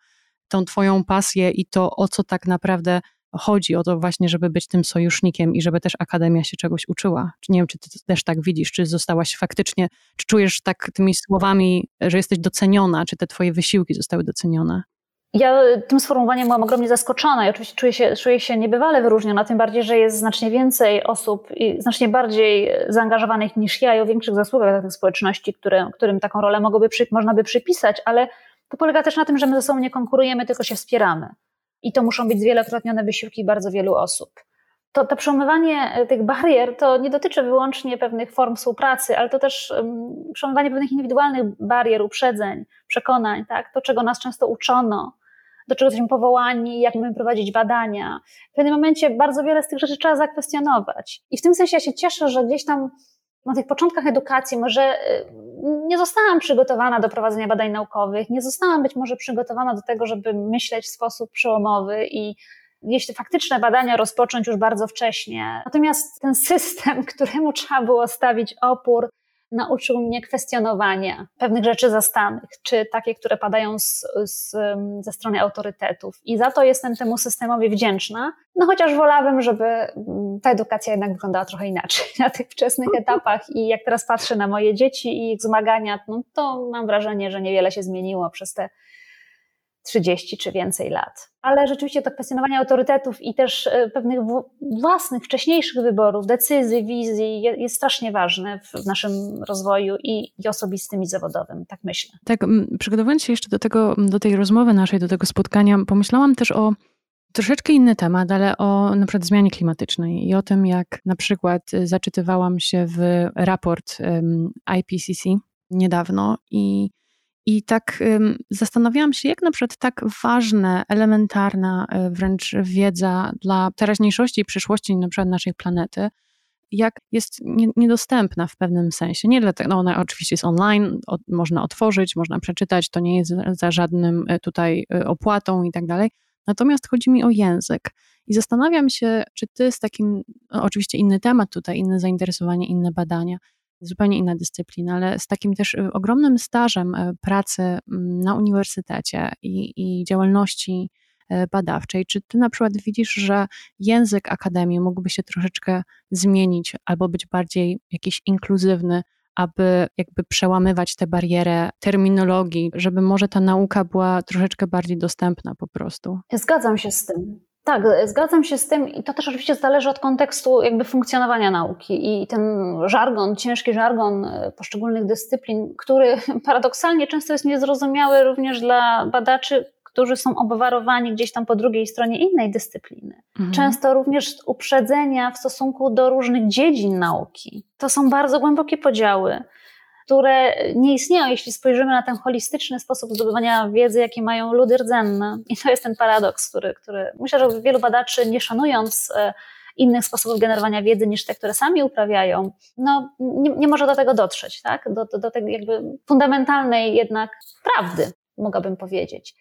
tą Twoją pasję i to, o co tak naprawdę chodzi, o to właśnie, żeby być tym sojusznikiem i żeby też Akademia się czegoś uczyła. Czy nie wiem, czy Ty też tak widzisz, czy zostałaś faktycznie, czy czujesz tak tymi słowami, że jesteś doceniona, czy te Twoje wysiłki zostały docenione? Ja tym sformułowaniem byłam ogromnie zaskoczona i oczywiście czuję się, czuję się niebywale wyróżniona, tym bardziej, że jest znacznie więcej osób i znacznie bardziej zaangażowanych niż ja i o większych zasługach tych społeczności, które, którym taką rolę mogłoby można by przypisać, ale to polega też na tym, że my ze sobą nie konkurujemy, tylko się wspieramy. I to muszą być zwielokrotnione wysiłki bardzo wielu osób. To, to przełamywanie tych barier to nie dotyczy wyłącznie pewnych form współpracy, ale to też um, przełamywanie pewnych indywidualnych barier, uprzedzeń, przekonań, tak? to czego nas często uczono, do czego jesteśmy powołani, jak mamy prowadzić badania. W pewnym momencie bardzo wiele z tych rzeczy trzeba zakwestionować. I w tym sensie ja się cieszę, że gdzieś tam na tych początkach edukacji może y, nie zostałam przygotowana do prowadzenia badań naukowych, nie zostałam być może przygotowana do tego, żeby myśleć w sposób przełomowy i te faktyczne badania rozpocząć już bardzo wcześnie. Natomiast ten system, któremu trzeba było stawić opór, nauczył mnie kwestionowania pewnych rzeczy zastanych, czy takie, które padają z, z, ze strony autorytetów. I za to jestem temu systemowi wdzięczna. No chociaż wolałabym, żeby mm, ta edukacja jednak wyglądała trochę inaczej na tych wczesnych etapach. I jak teraz patrzę na moje dzieci i ich zmagania, no to mam wrażenie, że niewiele się zmieniło przez te 30 czy więcej lat. Ale rzeczywiście to kwestionowanie autorytetów i też e, pewnych własnych, wcześniejszych wyborów, decyzji, wizji jest strasznie ważne w naszym rozwoju i, i osobistym, i zawodowym, tak myślę. Tak, przygotowując się jeszcze do tego, do tej rozmowy naszej, do tego spotkania, pomyślałam też o troszeczkę inny temat, ale o na przykład zmianie klimatycznej i o tym, jak na przykład e, zaczytywałam się w raport IPCC niedawno i i tak zastanawiałam się, jak na przykład tak ważna, elementarna e, wręcz wiedza dla teraźniejszości i przyszłości na przykład naszej planety, jak jest niedostępna w pewnym sensie. Nie dlatego, no ona oczywiście jest online, można otworzyć, można przeczytać, to nie jest za żadnym e, tutaj e, opłatą i tak dalej. Natomiast chodzi mi o język. I zastanawiam się, czy ty z takim, no oczywiście inny temat tutaj, inne zainteresowanie, inne badania, zupełnie inna dyscyplina, ale z takim też y, ogromnym stażem y, pracy mm, na uniwersytecie i, i działalności y, badawczej. Czy ty na przykład widzisz, że język akademii mógłby się troszeczkę zmienić albo być bardziej jakiś inkluzywny, aby jakby przełamywać tę barierę terminologii, żeby może ta nauka była troszeczkę bardziej dostępna po prostu? Zgadzam się z tym. Tak, zgadzam się z tym i to też oczywiście zależy od kontekstu jakby funkcjonowania nauki i ten żargon, ciężki żargon e, poszczególnych dyscyplin, który paradoksalnie często jest niezrozumiały również dla badaczy, którzy są obwarowani gdzieś tam po drugiej stronie innej dyscypliny. Mhm. Często również uprzedzenia w stosunku do różnych dziedzin nauki. To są bardzo głębokie podziały które nie istnieją, jeśli spojrzymy na ten holistyczny sposób zdobywania wiedzy, jaki mają ludy rdzenne. I to jest ten paradoks, który, który myślę, że wielu badaczy, nie szanując e, innych sposobów generowania wiedzy niż te, które sami uprawiają, no nie, nie może do tego dotrzeć, tak? Do, do, do tej jakby fundamentalnej jednak prawdy, mogłabym powiedzieć.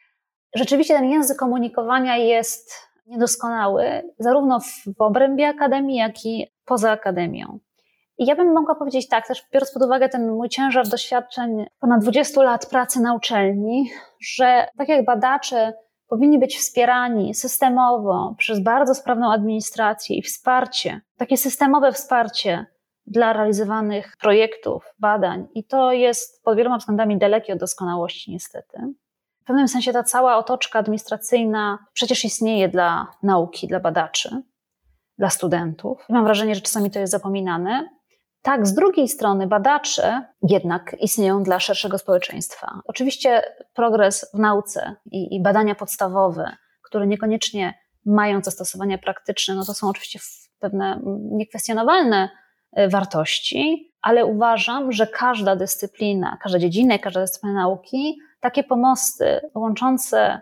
Rzeczywiście ten język komunikowania jest niedoskonały, zarówno w obrębie akademii, jak i poza akademią. I ja bym mogła powiedzieć tak, też biorąc pod uwagę ten mój ciężar doświadczeń ponad 20 lat pracy na uczelni, że tak jak badacze powinni być wspierani systemowo przez bardzo sprawną administrację i wsparcie, takie systemowe wsparcie dla realizowanych projektów, badań. I to jest pod wieloma względami dalekie od doskonałości, niestety. W pewnym sensie ta cała otoczka administracyjna przecież istnieje dla nauki, dla badaczy, dla studentów. I mam wrażenie, że czasami to jest zapominane. Tak, z drugiej strony badacze jednak istnieją dla szerszego społeczeństwa. Oczywiście progres w nauce i, i badania podstawowe, które niekoniecznie mają zastosowania praktyczne, no to są oczywiście pewne niekwestionowalne e, wartości, ale uważam, że każda dyscyplina, każda dziedzina, każda dyscyplina nauki, takie pomosty łączące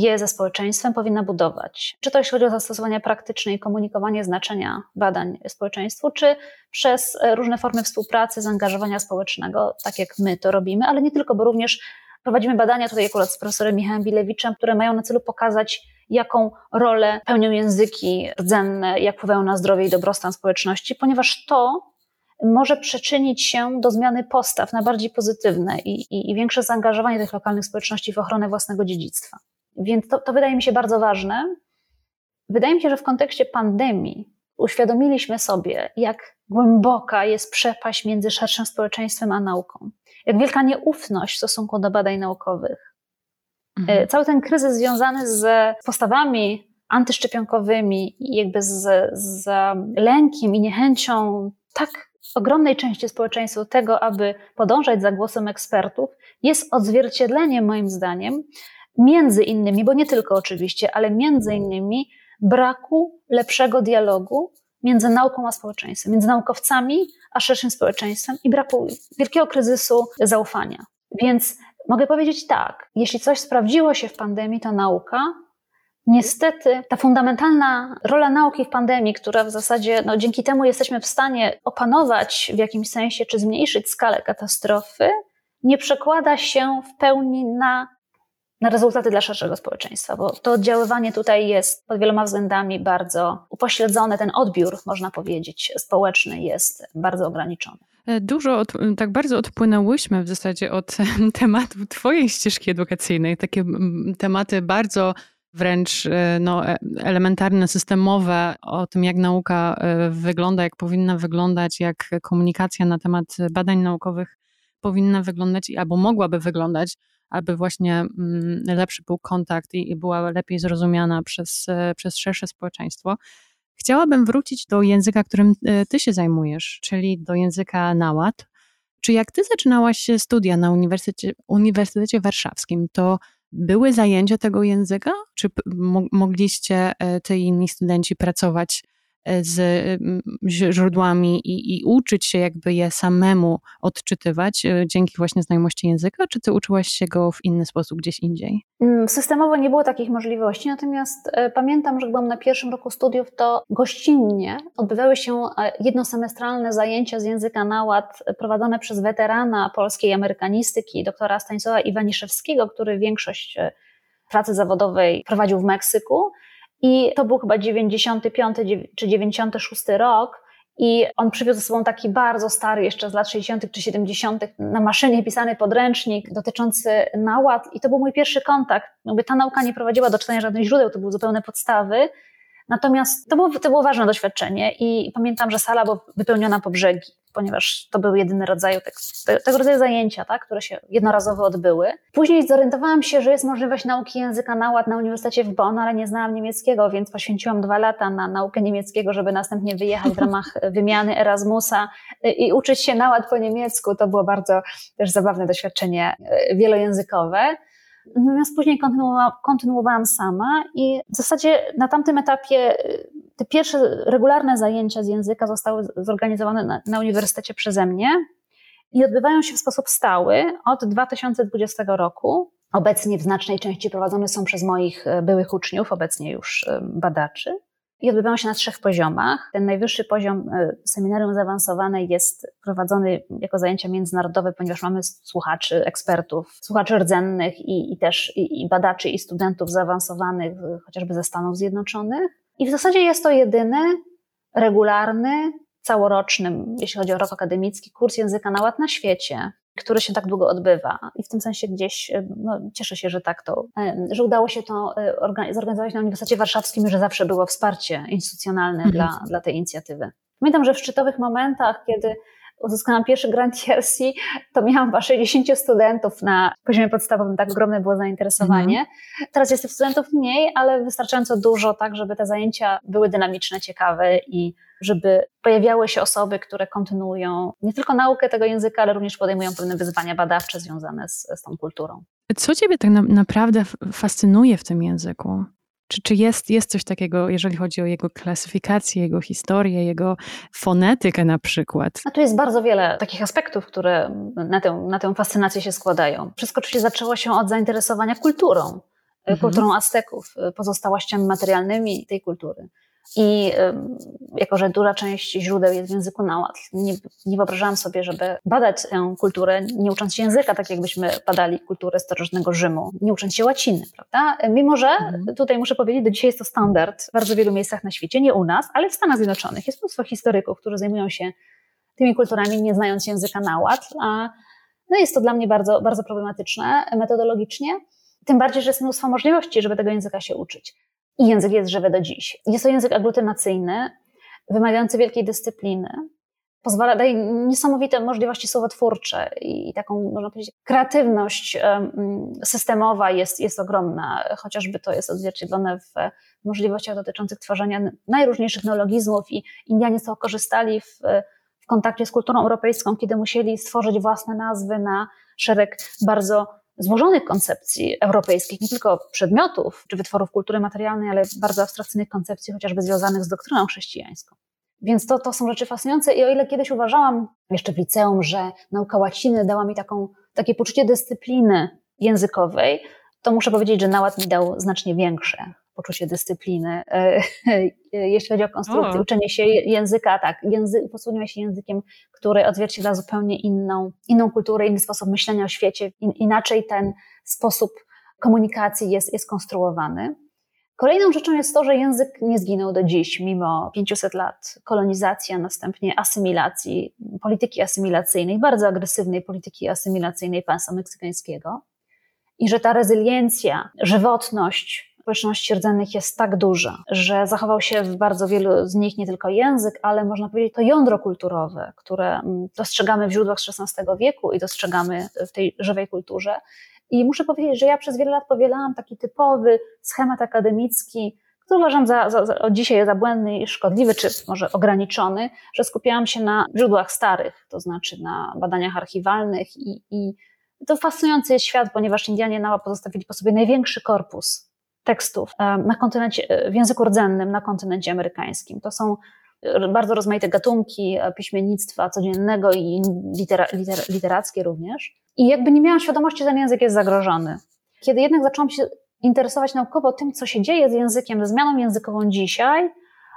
je ze społeczeństwem powinna budować. Czy to jeśli chodzi o zastosowanie praktyczne i komunikowanie znaczenia badań społeczeństwu, czy przez e, różne formy współpracy, zaangażowania społecznego, tak jak my to robimy, ale nie tylko, bo również prowadzimy badania tutaj akurat z profesorem Michałem Bilewiczem, które mają na celu pokazać, jaką rolę pełnią języki rdzenne, jak wpływają na zdrowie i dobrostan społeczności, ponieważ to może przyczynić się do zmiany postaw na bardziej pozytywne i, i, i większe zaangażowanie tych lokalnych społeczności w ochronę własnego dziedzictwa. Więc to, to wydaje mi się bardzo ważne. Wydaje mi się, że w kontekście pandemii uświadomiliśmy sobie, jak głęboka jest przepaść między szerszym społeczeństwem a nauką. Jak wielka nieufność w stosunku do badań naukowych. Mhm. E, cały ten kryzys związany z postawami antyszczepionkowymi i jakby z, z lękiem i niechęcią tak ogromnej części społeczeństwa tego, aby podążać za głosem ekspertów, jest odzwierciedleniem, moim zdaniem, między innymi, bo nie tylko oczywiście, ale między innymi braku lepszego dialogu między nauką a społeczeństwem, między naukowcami a szerszym społeczeństwem i braku wielkiego kryzysu zaufania. Więc mogę powiedzieć tak, jeśli coś sprawdziło się w pandemii, to nauka. Niestety, ta fundamentalna rola nauki w pandemii, która w zasadzie no, dzięki temu jesteśmy w stanie opanować w jakimś sensie czy zmniejszyć skalę katastrofy, nie przekłada się w pełni na na rezultaty dla szerszego społeczeństwa, bo to oddziaływanie tutaj jest pod wieloma względami bardzo upośledzone, ten odbiór, można powiedzieć, społeczny jest bardzo ograniczony. E, dużo, od, tak bardzo odpłynęłyśmy w zasadzie od tematu Twojej ścieżki edukacyjnej. Takie tematy bardzo wręcz e, no, e, elementarne, systemowe o tym, jak nauka wygląda, jak powinna wyglądać, jak komunikacja na temat badań naukowych powinna wyglądać albo mogłaby wyglądać, aby właśnie lepszy był kontakt i, była lepiej zrozumiana przez, przez szersze społeczeństwo. Chciałabym wrócić do języka, którym e, ty się zajmujesz, czyli do języka naład. Czy jak ty zaczynałaś studia na Uniwersytecie, Uniwersytecie Warszawskim, to były zajęcia tego języka? Czy mogliście e, ty i inni studenci pracować z źródłami i, i, uczyć się jakby je samemu odczytywać e, dzięki właśnie znajomości języka, czy ty uczyłaś się go w inny sposób gdzieś indziej? Mm, systemowo nie było takich możliwości, natomiast e, pamiętam, że byłam na pierwszym roku studiów, to gościnnie odbywały się e, jednosemestralne zajęcia z języka naład prowadzone przez weterana polskiej amerykanistyki, doktora Stanisława Iwaniszewskiego, który większość pracy zawodowej prowadził w Meksyku. I to był chyba 95 czy 96 rok. I on przywiózł ze sobą taki bardzo stary, jeszcze z lat 60. czy 70., na maszynie pisany podręcznik dotyczący naład. I to był mój pierwszy kontakt. Jakby ta nauka nie prowadziła do czytania żadnych źródeł, to były zupełne podstawy. Natomiast to było, to było ważne doświadczenie i pamiętam, że sala była wypełniona po brzegi, ponieważ to był jedyny rodzaj tego, tego rodzaju zajęcia, tak, które się jednorazowo odbyły. Później zorientowałam się, że jest możliwość nauki języka naład na Uniwersytecie w Bonn, ale nie znałam niemieckiego, więc poświęciłam dwa lata na naukę niemieckiego, żeby następnie wyjechać w ramach wymiany Erasmusa i uczyć się naład po niemiecku. To było bardzo też zabawne doświadczenie e, wielojęzykowe. Natomiast później kontynuowałam, kontynuowałam sama i w zasadzie na tamtym etapie y, te pierwsze regularne zajęcia z języka zostały zorganizowane na, na uniwersytecie przeze mnie i odbywają się w sposób stały od 2020 roku. Obecnie w znacznej części prowadzone są przez moich y, byłych uczniów, obecnie już y, badaczy i odbywają się na trzech poziomach. Ten najwyższy poziom e, seminarium zaawansowane jest prowadzony jako zajęcia międzynarodowe, ponieważ mamy słuchaczy, ekspertów, słuchaczy rdzennych i, i też i, i badaczy i studentów zaawansowanych chociażby ze Stanów Zjednoczonych. I w zasadzie jest to jedyny regularny, całoroczny, jeśli chodzi o rok akademicki, kurs języka na ład na świecie który się tak długo odbywa. I w tym sensie gdzieś e, no, cieszę się, że tak to, e, że udało się to e, zorganizować na Uniwersytecie Warszawskim że zawsze było wsparcie instytucjonalne mhm. dla, dla tej inicjatywy. Pamiętam, że w szczytowych momentach, kiedy uzyskałam pierwszy grant TRC, to miałam chyba 60 studentów na poziomie podstawowym, tak ogromne było zainteresowanie. Mhm. Teraz jest tych studentów mniej, ale wystarczająco dużo, tak żeby te zajęcia były dynamiczne, ciekawe i żeby pojawiały się osoby, które kontynuują nie tylko naukę tego języka, ale również podejmują pewne wyzwania badawcze związane z, z tą kulturą. Co Ciebie tak na, naprawdę fascynuje w tym języku? Czy, czy jest, jest coś takiego, jeżeli chodzi o jego klasyfikację, jego historię, jego fonetykę na przykład? A tu jest bardzo wiele takich aspektów, które na tę, na tę fascynację się składają. Wszystko oczywiście zaczęło się od zainteresowania kulturą, mhm. kulturą Azteków, pozostałościami materialnymi tej kultury. I jako, że duża część źródeł jest w języku naład, nie, nie wyobrażałam sobie, żeby badać tę kulturę, nie ucząc się języka, tak jakbyśmy badali kulturę starożytnego Rzymu, nie ucząc się łaciny, prawda? Mimo, że mhm. tutaj muszę powiedzieć, do dzisiaj jest to standard w bardzo wielu miejscach na świecie, nie u nas, ale w Stanach Zjednoczonych jest mnóstwo historyków, którzy zajmują się tymi kulturami, nie znając języka naład, a no jest to dla mnie bardzo, bardzo problematyczne metodologicznie. Tym bardziej, że jest mnóstwo możliwości, żeby tego języka się uczyć. I język jest żywy do dziś. Jest to język aglutynacyjny, wymagający wielkiej dyscypliny. Pozwala, daje niesamowite możliwości słowotwórcze i taką, można powiedzieć, kreatywność systemowa jest, jest ogromna. Chociażby to jest odzwierciedlone w możliwościach dotyczących tworzenia najróżniejszych neologizmów i Indianie z korzystali w, w kontakcie z kulturą europejską, kiedy musieli stworzyć własne nazwy na szereg bardzo złożonych koncepcji europejskich, nie tylko przedmiotów czy wytworów kultury materialnej, ale bardzo abstrakcyjnych koncepcji, chociażby związanych z doktryną chrześcijańską. Więc to, to są rzeczy fascynujące i o ile kiedyś uważałam jeszcze w liceum, że nauka łaciny dała mi taką, takie poczucie dyscypliny językowej, to muszę powiedzieć, że naład mi dał znacznie większe poczucie dyscypliny. E, jeśli chodzi o konstrukcję, o. uczenie się języka, tak, języ, się językiem, który odzwierciedla zupełnie inną, inną kulturę, inny sposób myślenia o świecie, in, inaczej ten sposób komunikacji jest, jest konstruowany. Kolejną rzeczą jest to, że język nie zginął do dziś, mimo 500 lat kolonizacji, a następnie asymilacji, polityki asymilacyjnej, bardzo agresywnej polityki asymilacyjnej państwa meksykańskiego. I że ta rezyliencja, żywotność społeczności rdzennych jest tak duża, że zachował się w bardzo wielu z nich nie tylko język, ale można powiedzieć to jądro kulturowe, które mm, dostrzegamy w źródłach XVI wieku i dostrzegamy w tej żywej kulturze. I muszę powiedzieć, że ja przez wiele lat powielałam taki typowy schemat akademicki, który uważam za, za, za dzisiaj za błędny i szkodliwy, czy może ograniczony, że skupiałam się na źródłach starych, to znaczy na badaniach archiwalnych i, i to fascynujący jest świat, ponieważ Indianie Nała pozostawili po sobie największy korpus tekstów na kontynencie, w języku rdzennym na kontynencie amerykańskim. To są bardzo rozmaite gatunki piśmiennictwa codziennego i litera, liter, literackie również. I jakby nie miałam świadomości, że ten język jest zagrożony. Kiedy jednak zaczęłam się interesować naukowo tym, co się dzieje z językiem, ze zmianą językową dzisiaj,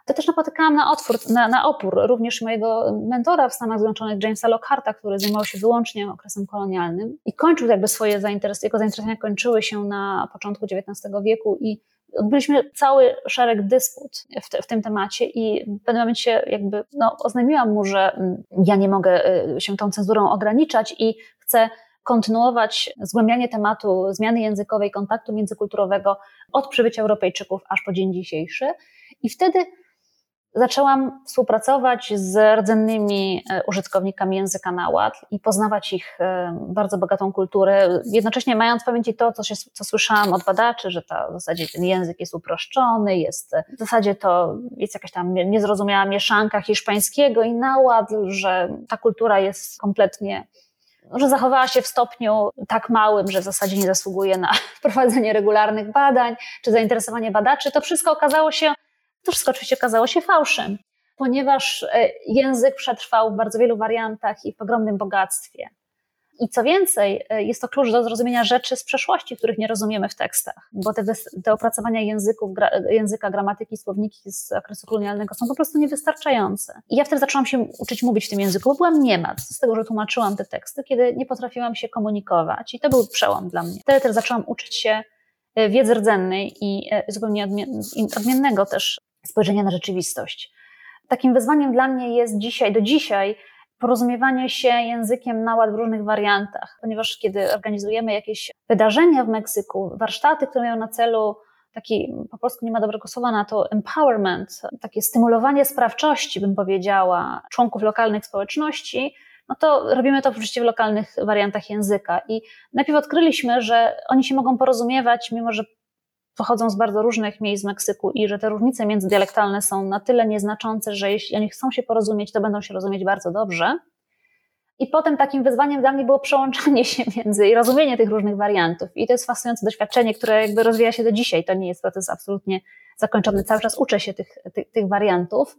to też napotykałam na, otwór, na, na opór również mojego mentora w Stanach Zjednoczonych, Jamesa Lockharta, który zajmował się wyłącznie okresem kolonialnym i kończył jakby swoje zainteresowania, jego zainteresowania kończyły się na początku XIX wieku i odbyliśmy cały szereg dysput w, te, w, tym temacie i w pewnym momencie jakby no, oznajmiłam mu, że mm, ja nie mogę y, się tą cenzurą ograniczać i chcę kontynuować zgłębianie tematu zmiany językowej, kontaktu międzykulturowego od przybycia Europejczyków aż po dzień dzisiejszy. I wtedy zaczęłam współpracować z rdzennymi e, użytkownikami języka nahuatl i poznawać ich e, bardzo bogatą kulturę, jednocześnie mając w pamięci to, co, się, co słyszałam od badaczy, że to w zasadzie ten język jest uproszczony, jest w zasadzie to jest jakaś tam niezrozumiała mieszanka hiszpańskiego i nahuatl, że ta kultura jest kompletnie że zachowała się w stopniu tak małym, że w zasadzie nie zasługuje na prowadzenie regularnych badań czy zainteresowanie badaczy, to wszystko okazało się to wszystko oczywiście okazało się fałszem, ponieważ e, język przetrwał w bardzo wielu wariantach i w ogromnym bogactwie. I co więcej, e, jest to klucz do zrozumienia rzeczy z przeszłości, których nie rozumiemy w tekstach, bo te, te opracowania języków, gra, języka, gramatyki, słowniki z okresu kolonialnego są po prostu niewystarczające. I ja wtedy zaczęłam się uczyć mówić w tym języku, bo byłam niemat z tego, że tłumaczyłam te teksty, kiedy nie potrafiłam się komunikować. I to był przełom dla mnie. Wtedy też zaczęłam uczyć się e, wiedzy rdzennej i zupełnie odmiennego też spojrzenia na rzeczywistość. Takim wyzwaniem dla mnie jest dzisiaj, do dzisiaj, porozumiewanie się językiem naład w różnych wariantach, ponieważ kiedy organizujemy jakieś wydarzenia w Meksyku, warsztaty, które mają na celu taki, po polsku nie ma dobrego słowa na to, empowerment, takie stymulowanie sprawczości, bym powiedziała, członków lokalnych społeczności, no to robimy to oczywiście w lokalnych wariantach języka. I najpierw odkryliśmy, że oni się mogą porozumiewać, mimo że pochodzą z bardzo różnych miejsc w Meksyku i że te różnice międzydialektalne są na tyle nieznaczące, że jeśli oni chcą się porozumieć, to będą się rozumieć bardzo dobrze. I potem takim wyzwaniem dla mnie było przełączanie się między i rozumienie tych różnych wariantów. I to jest fascynujące doświadczenie, które jakby rozwija się do dzisiaj. To nie jest proces absolutnie zakończony. Cały czas uczę się tych, tych, tych wariantów.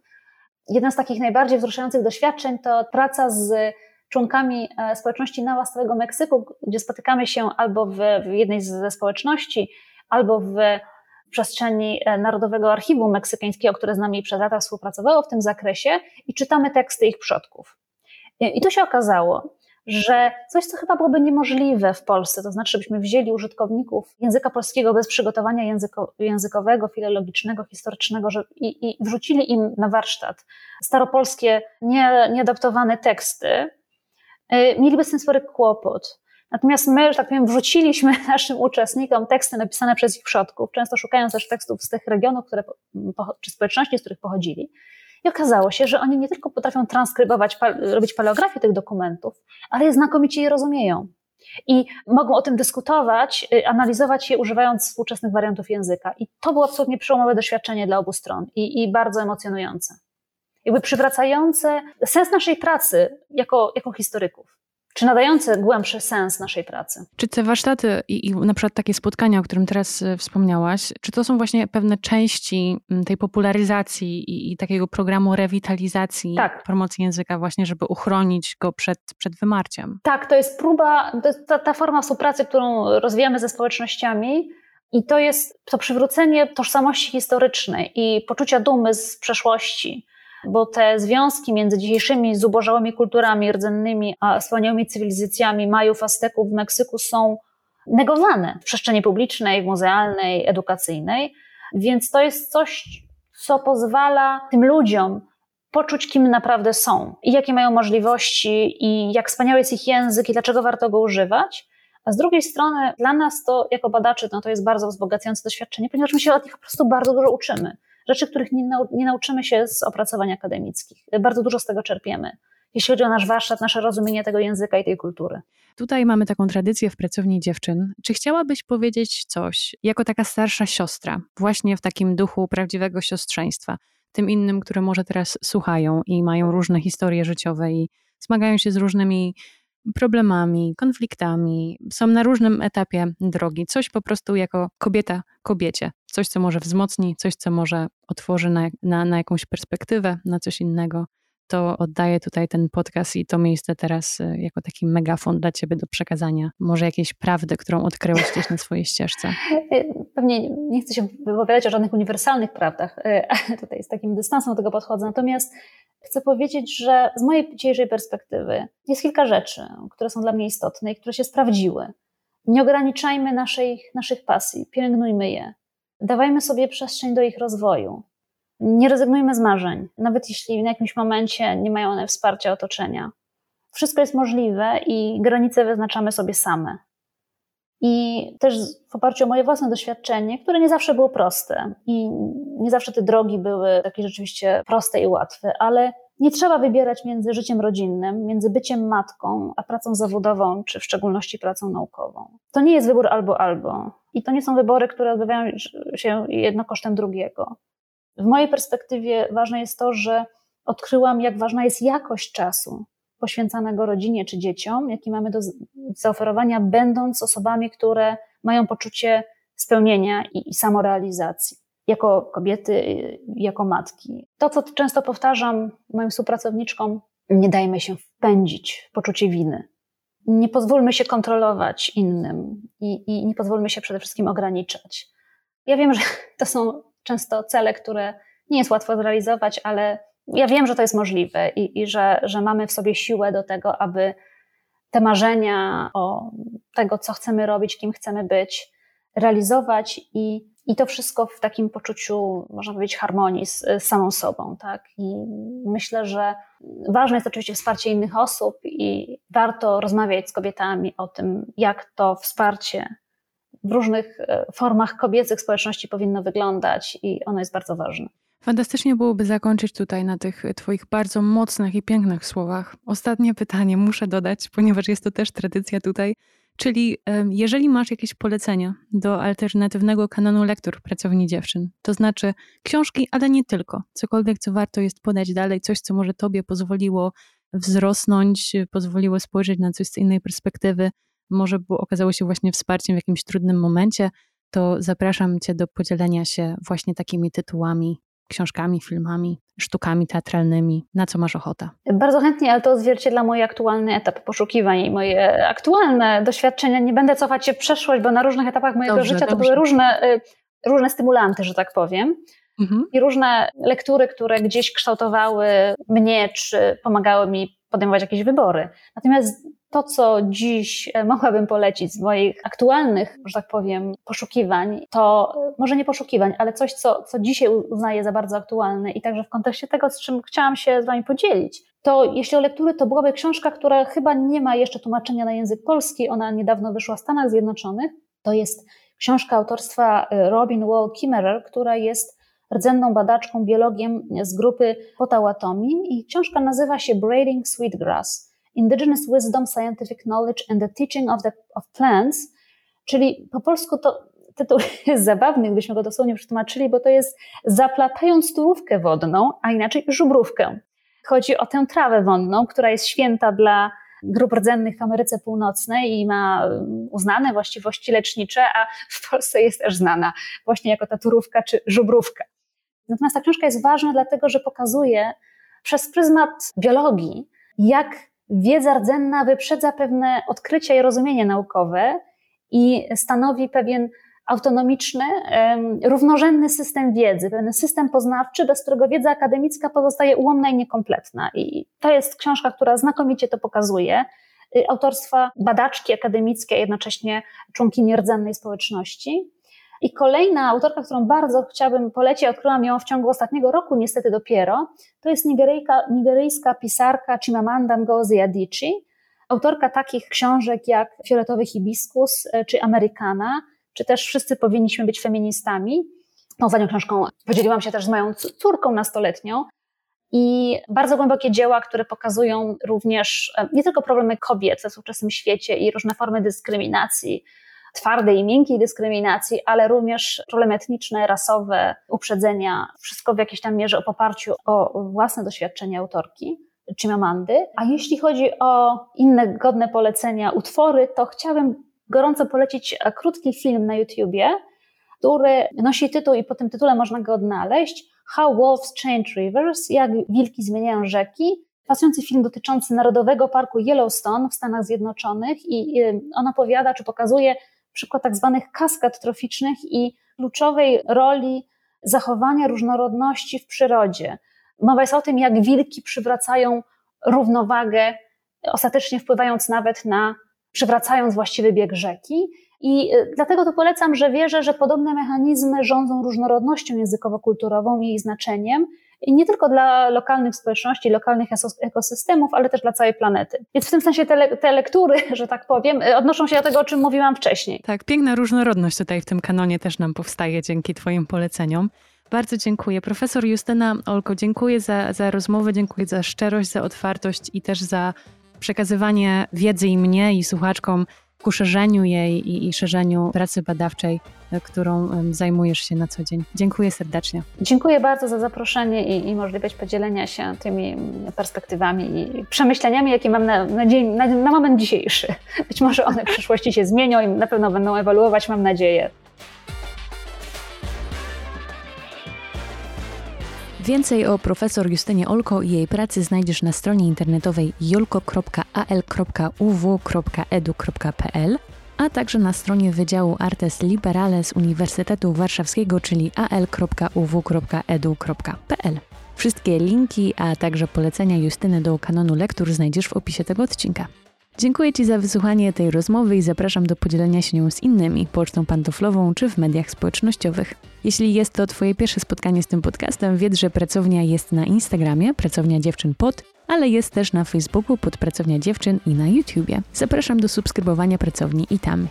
Jedno z takich najbardziej wzruszających doświadczeń to praca z członkami e, społeczności Nała Meksyku, gdzie spotykamy się albo w, w jednej ze społeczności, albo w przestrzeni e, Narodowego Archiwum Meksykańskiego, które z nami przez lata współpracowało w tym zakresie i czytamy teksty ich przodków. I tu się okazało, że coś, co chyba byłoby niemożliwe w Polsce, to znaczy, żebyśmy wzięli użytkowników języka polskiego bez przygotowania języko, językowego, filologicznego, historycznego że, i, i wrzucili im na warsztat staropolskie, nie, nieadaptowane teksty, e, mieliby z tym spory kłopot. Natomiast my, że tak powiem, wrzuciliśmy naszym uczestnikom teksty napisane przez ich przodków, często szukając też tekstów z tych regionów, które, czy społeczności, z których pochodzili. I okazało się, że oni nie tylko potrafią transkrybować, robić paleografię tych dokumentów, ale znakomicie je rozumieją. I mogą o tym dyskutować, y, analizować je, używając współczesnych wariantów języka. I to było absolutnie przełomowe doświadczenie dla obu stron i, i bardzo emocjonujące. Jakby przywracające sens naszej pracy jako, jako historyków czy nadające głębszy sens naszej pracy. Czy te warsztaty i, i na przykład takie spotkania, o którym teraz e, wspomniałaś, czy to są właśnie pewne części tej popularyzacji i, i takiego programu rewitalizacji tak. promocji języka właśnie, żeby uchronić go przed, przed wymarciem? Tak, to jest próba, to jest ta, ta forma współpracy, którą rozwijamy ze społecznościami, i to jest to przywrócenie tożsamości historycznej i poczucia dumy z przeszłości bo te związki między dzisiejszymi zubożałymi kulturami rdzennymi a wspaniałymi cywilizacjami Majów, Azteków w Meksyku są negowane w przestrzeni publicznej, muzealnej, edukacyjnej. Więc to jest coś, co pozwala tym ludziom poczuć, kim naprawdę są i jakie mają możliwości i jak wspaniały jest ich język i dlaczego warto go używać. A z drugiej strony dla nas to jako badaczy no to jest bardzo wzbogacające doświadczenie, ponieważ my się od nich po prostu bardzo dużo uczymy. Rzeczy, których nie, nau nie nauczymy się z opracowań akademickich. Bardzo dużo z tego czerpiemy jeśli chodzi o nasz warsztat, nasze rozumienie tego języka i tej kultury. Tutaj mamy taką tradycję w pracowni dziewczyn. Czy chciałabyś powiedzieć coś, jako taka starsza siostra, właśnie w takim duchu prawdziwego siostrzeństwa, tym innym, które może teraz słuchają i mają różne historie życiowe i zmagają się z różnymi problemami, konfliktami, są na różnym etapie drogi. Coś po prostu jako kobieta kobiecie, coś, co może wzmocni, coś, co może otworzy na, na, na jakąś perspektywę, na coś innego to oddaję tutaj ten podcast i to miejsce teraz y, jako taki megafon dla Ciebie do przekazania. Może jakiejś prawdy, którą odkryłaś gdzieś na swojej ścieżce. Y, pewnie nie chcę się wypowiadać o żadnych uniwersalnych prawdach. Y, tutaj z takim dystansem do tego podchodzę. Natomiast chcę powiedzieć, że z mojej dzisiejszej perspektywy jest kilka rzeczy, które są dla mnie istotne i które się sprawdziły. Nie ograniczajmy naszej, naszych pasji, pielęgnujmy je. Dawajmy sobie przestrzeń do ich rozwoju. Nie rezygnujmy z marzeń, nawet jeśli w jakimś momencie nie mają one wsparcia otoczenia. Wszystko jest możliwe i granice wyznaczamy sobie same. I też w oparciu o moje własne doświadczenie, które nie zawsze było proste i nie zawsze te drogi były takie rzeczywiście proste i łatwe, ale nie trzeba wybierać między życiem rodzinnym, między byciem matką, a pracą zawodową, czy w szczególności pracą naukową. To nie jest wybór albo albo. I to nie są wybory, które odbywają się jedno kosztem drugiego. W mojej perspektywie ważne jest to, że odkryłam, jak ważna jest jakość czasu poświęcanego rodzinie czy dzieciom, jaki mamy do zaoferowania, będąc osobami, które mają poczucie spełnienia i, i samorealizacji. Jako kobiety, jako matki. To, co często powtarzam moim współpracowniczkom, nie dajmy się wpędzić w poczucie winy. Nie pozwólmy się kontrolować innym i, i nie pozwólmy się przede wszystkim ograniczać. Ja wiem, że to są często cele, które nie jest łatwo zrealizować, ale ja wiem, że to jest możliwe i, i że, że mamy w sobie siłę do tego, aby te marzenia o tego, co chcemy robić, kim chcemy być, realizować i, i to wszystko w takim poczuciu, można powiedzieć, harmonii z, z samą sobą. Tak? I myślę, że ważne jest oczywiście wsparcie innych osób i warto rozmawiać z kobietami o tym, jak to wsparcie w różnych e, formach kobiecych społeczności powinno wyglądać i ono jest bardzo ważne. Fantastycznie byłoby zakończyć tutaj na tych Twoich bardzo mocnych i pięknych słowach. Ostatnie pytanie muszę dodać, ponieważ jest to też tradycja tutaj. Czyli jeżeli masz jakieś polecenia do alternatywnego kanonu lektur pracowni dziewczyn, to znaczy książki, ale nie tylko, cokolwiek, co warto jest podać dalej, coś, co może Tobie pozwoliło wzrosnąć, pozwoliło spojrzeć na coś z innej perspektywy, może było, okazało się właśnie wsparciem w jakimś trudnym momencie, to zapraszam Cię do podzielenia się właśnie takimi tytułami, książkami, filmami, sztukami teatralnymi, na co masz ochotę. Bardzo chętnie, ale to odzwierciedla mój aktualny etap poszukiwań i moje aktualne doświadczenia. Nie będę cofać się w przeszłość, bo na różnych etapach mojego dobrze, życia dobrze. to były różne, y, różne stymulanty, że tak powiem. Mhm. I różne lektury, które gdzieś kształtowały mnie, czy pomagały mi podejmować jakieś wybory. Natomiast to, co dziś e, mogłabym polecić z moich aktualnych, że tak powiem, poszukiwań, to może nie poszukiwań, ale coś, co, co dzisiaj uznaję za bardzo aktualne i także w kontekście tego, z czym chciałam się z Wami podzielić. To jeśli o lektury, to byłaby książka, która chyba nie ma jeszcze tłumaczenia na język polski. Ona niedawno wyszła w Stanach Zjednoczonych. To jest książka autorstwa e, Robin Wall Kimmerer, która jest rdzenną badaczką, biologiem z grupy Potawatomi i książka nazywa się Braiding Sweetgrass. Indigenous Wisdom, Scientific Knowledge and the Teaching of, the, of Plants, czyli po polsku to tytuł jest zabawny, gdybyśmy go dosłownie przetłumaczyli, bo to jest zaplatając turówkę wodną, a inaczej żubrówkę. Chodzi o tę trawę wodną, która jest święta dla grup rdzennych w Ameryce Północnej i ma um, uznane właściwości lecznicze, a w Polsce jest też znana właśnie jako ta turówka czy żubrówka. Natomiast ta książka jest ważna dlatego, że pokazuje przez pryzmat biologii, jak wiedza rdzenna wyprzedza pewne odkrycia i rozumienie naukowe i stanowi pewien autonomiczny, równorzędny system wiedzy, pewien system poznawczy, bez którego wiedza akademicka pozostaje ułomna i niekompletna. I to jest książka, która znakomicie to pokazuje. y, autorstwa badaczki akademickiej, a jednocześnie członkini rdzennej społeczności. I kolejna autorka, którą bardzo chciałabym polecić, odkryłam ją w ciągu ostatniego roku, niestety dopiero, to jest nigeryjka, nigeryjska pisarka Chimamanda Ngozi Adichie, autorka takich książek jak Fioletowy Hibiskus y, czy Amerykana, czy też Wszyscy powinniśmy być feministami. Tą ostatnią książką podzieliłam się też z moją córką nastoletnią. I bardzo głębokie dzieła, które pokazują również e, nie tylko problemy kobiet we współczesnym świecie i różne formy dyskryminacji, twardej i miękkiej dyskryminacji, ale również problemy etniczne, rasowe, uprzedzenia, wszystko w jakiejś tam mierze o poparciu o własne doświadczenia autorki. Chimamandy. A jeśli chodzi o inne godne polecenia utwory, to chciałabym gorąco polecić e, krótki film na YouTubie, który nosi tytuł i po tym tytule można go odnaleźć How Wolves Change Rivers, jak wilki zmieniają rzeki. Pasujący film dotyczący Narodowego Parku Yellowstone w Stanach Zjednoczonych i on opowiada, czy pokazuje przykład tak zwanych kaskad troficznych i kluczowej roli zachowania różnorodności w przyrodzie. Mowa jest o tym, jak wilki przywracają równowagę, ostatecznie wpływając nawet na, przywracając właściwy bieg rzeki. I y, dlatego to polecam, że wierzę, że podobne mechanizmy rządzą różnorodnością językowo-kulturową i jej znaczeniem, i nie tylko dla lokalnych społeczności, lokalnych ekosystemów, ale też dla całej planety. Więc w tym sensie te, te, lektury, że tak powiem, y, odnoszą się do tego, o czym mówiłam wcześniej. Tak, piękna różnorodność tutaj w tym kanonie też nam powstaje dzięki Twoim poleceniom. Bardzo dziękuję. Profesor Justyna Olko, dziękuję za, za rozmowę, dziękuję za szczerość, za otwartość i też za przekazywanie wiedzy i mnie, i słuchaczkom ku szerzeniu jej i, i szerzeniu pracy badawczej, e, którą zajmujesz się na co dzień. Dziękuję serdecznie. Dziękuję bardzo za zaproszenie i, i możliwość podzielenia się tymi perspektywami i przemyśleniami, jakie mam na, na, dzień, na, na moment dzisiejszy. Być może one w przyszłości się zmienią i na pewno będą ewoluować, mam nadzieję. Więcej o profesor Justynie Olko i jej pracy znajdziesz na stronie internetowej jolko.al.uw.edu.pl, a także na stronie Wydziału Artes Liberales Uniwersytetu Warszawskiego, czyli al.uw.edu.pl. Wszystkie linki, a także polecenia Justyny do kanonu lektur znajdziesz w opisie tego odcinka. Dziękuję Ci za wysłuchanie tej rozmowy i zapraszam do podzielenia się nią z innymi, pocztą pantoflową czy w mediach społecznościowych. Jeśli jest to Twoje pierwsze spotkanie z tym podcastem, wiedz, że pracownia jest na Instagramie, pracownia dziewczyn pod, ale jest też na Facebooku pod Pracownia Dziewczyn i na YouTubie. Zapraszam do subskrybowania pracowni i tam.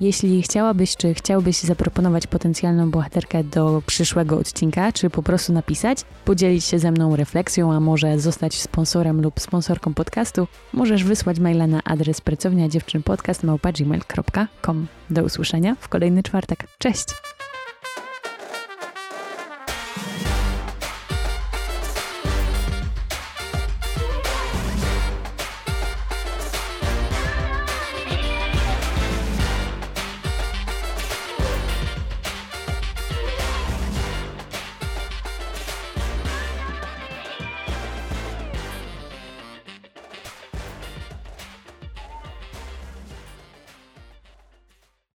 Jeśli chciałabyś, czy chciałbyś zaproponować potencjalną bohaterkę do przyszłego odcinka, czy po prostu napisać, podzielić się ze mną refleksją, a może zostać sponsorem lub sponsorką podcastu, możesz wysłać maila na adres pracownia dziewczynpodcast.gmail.com. Do usłyszenia w kolejny czwartek. Cześć!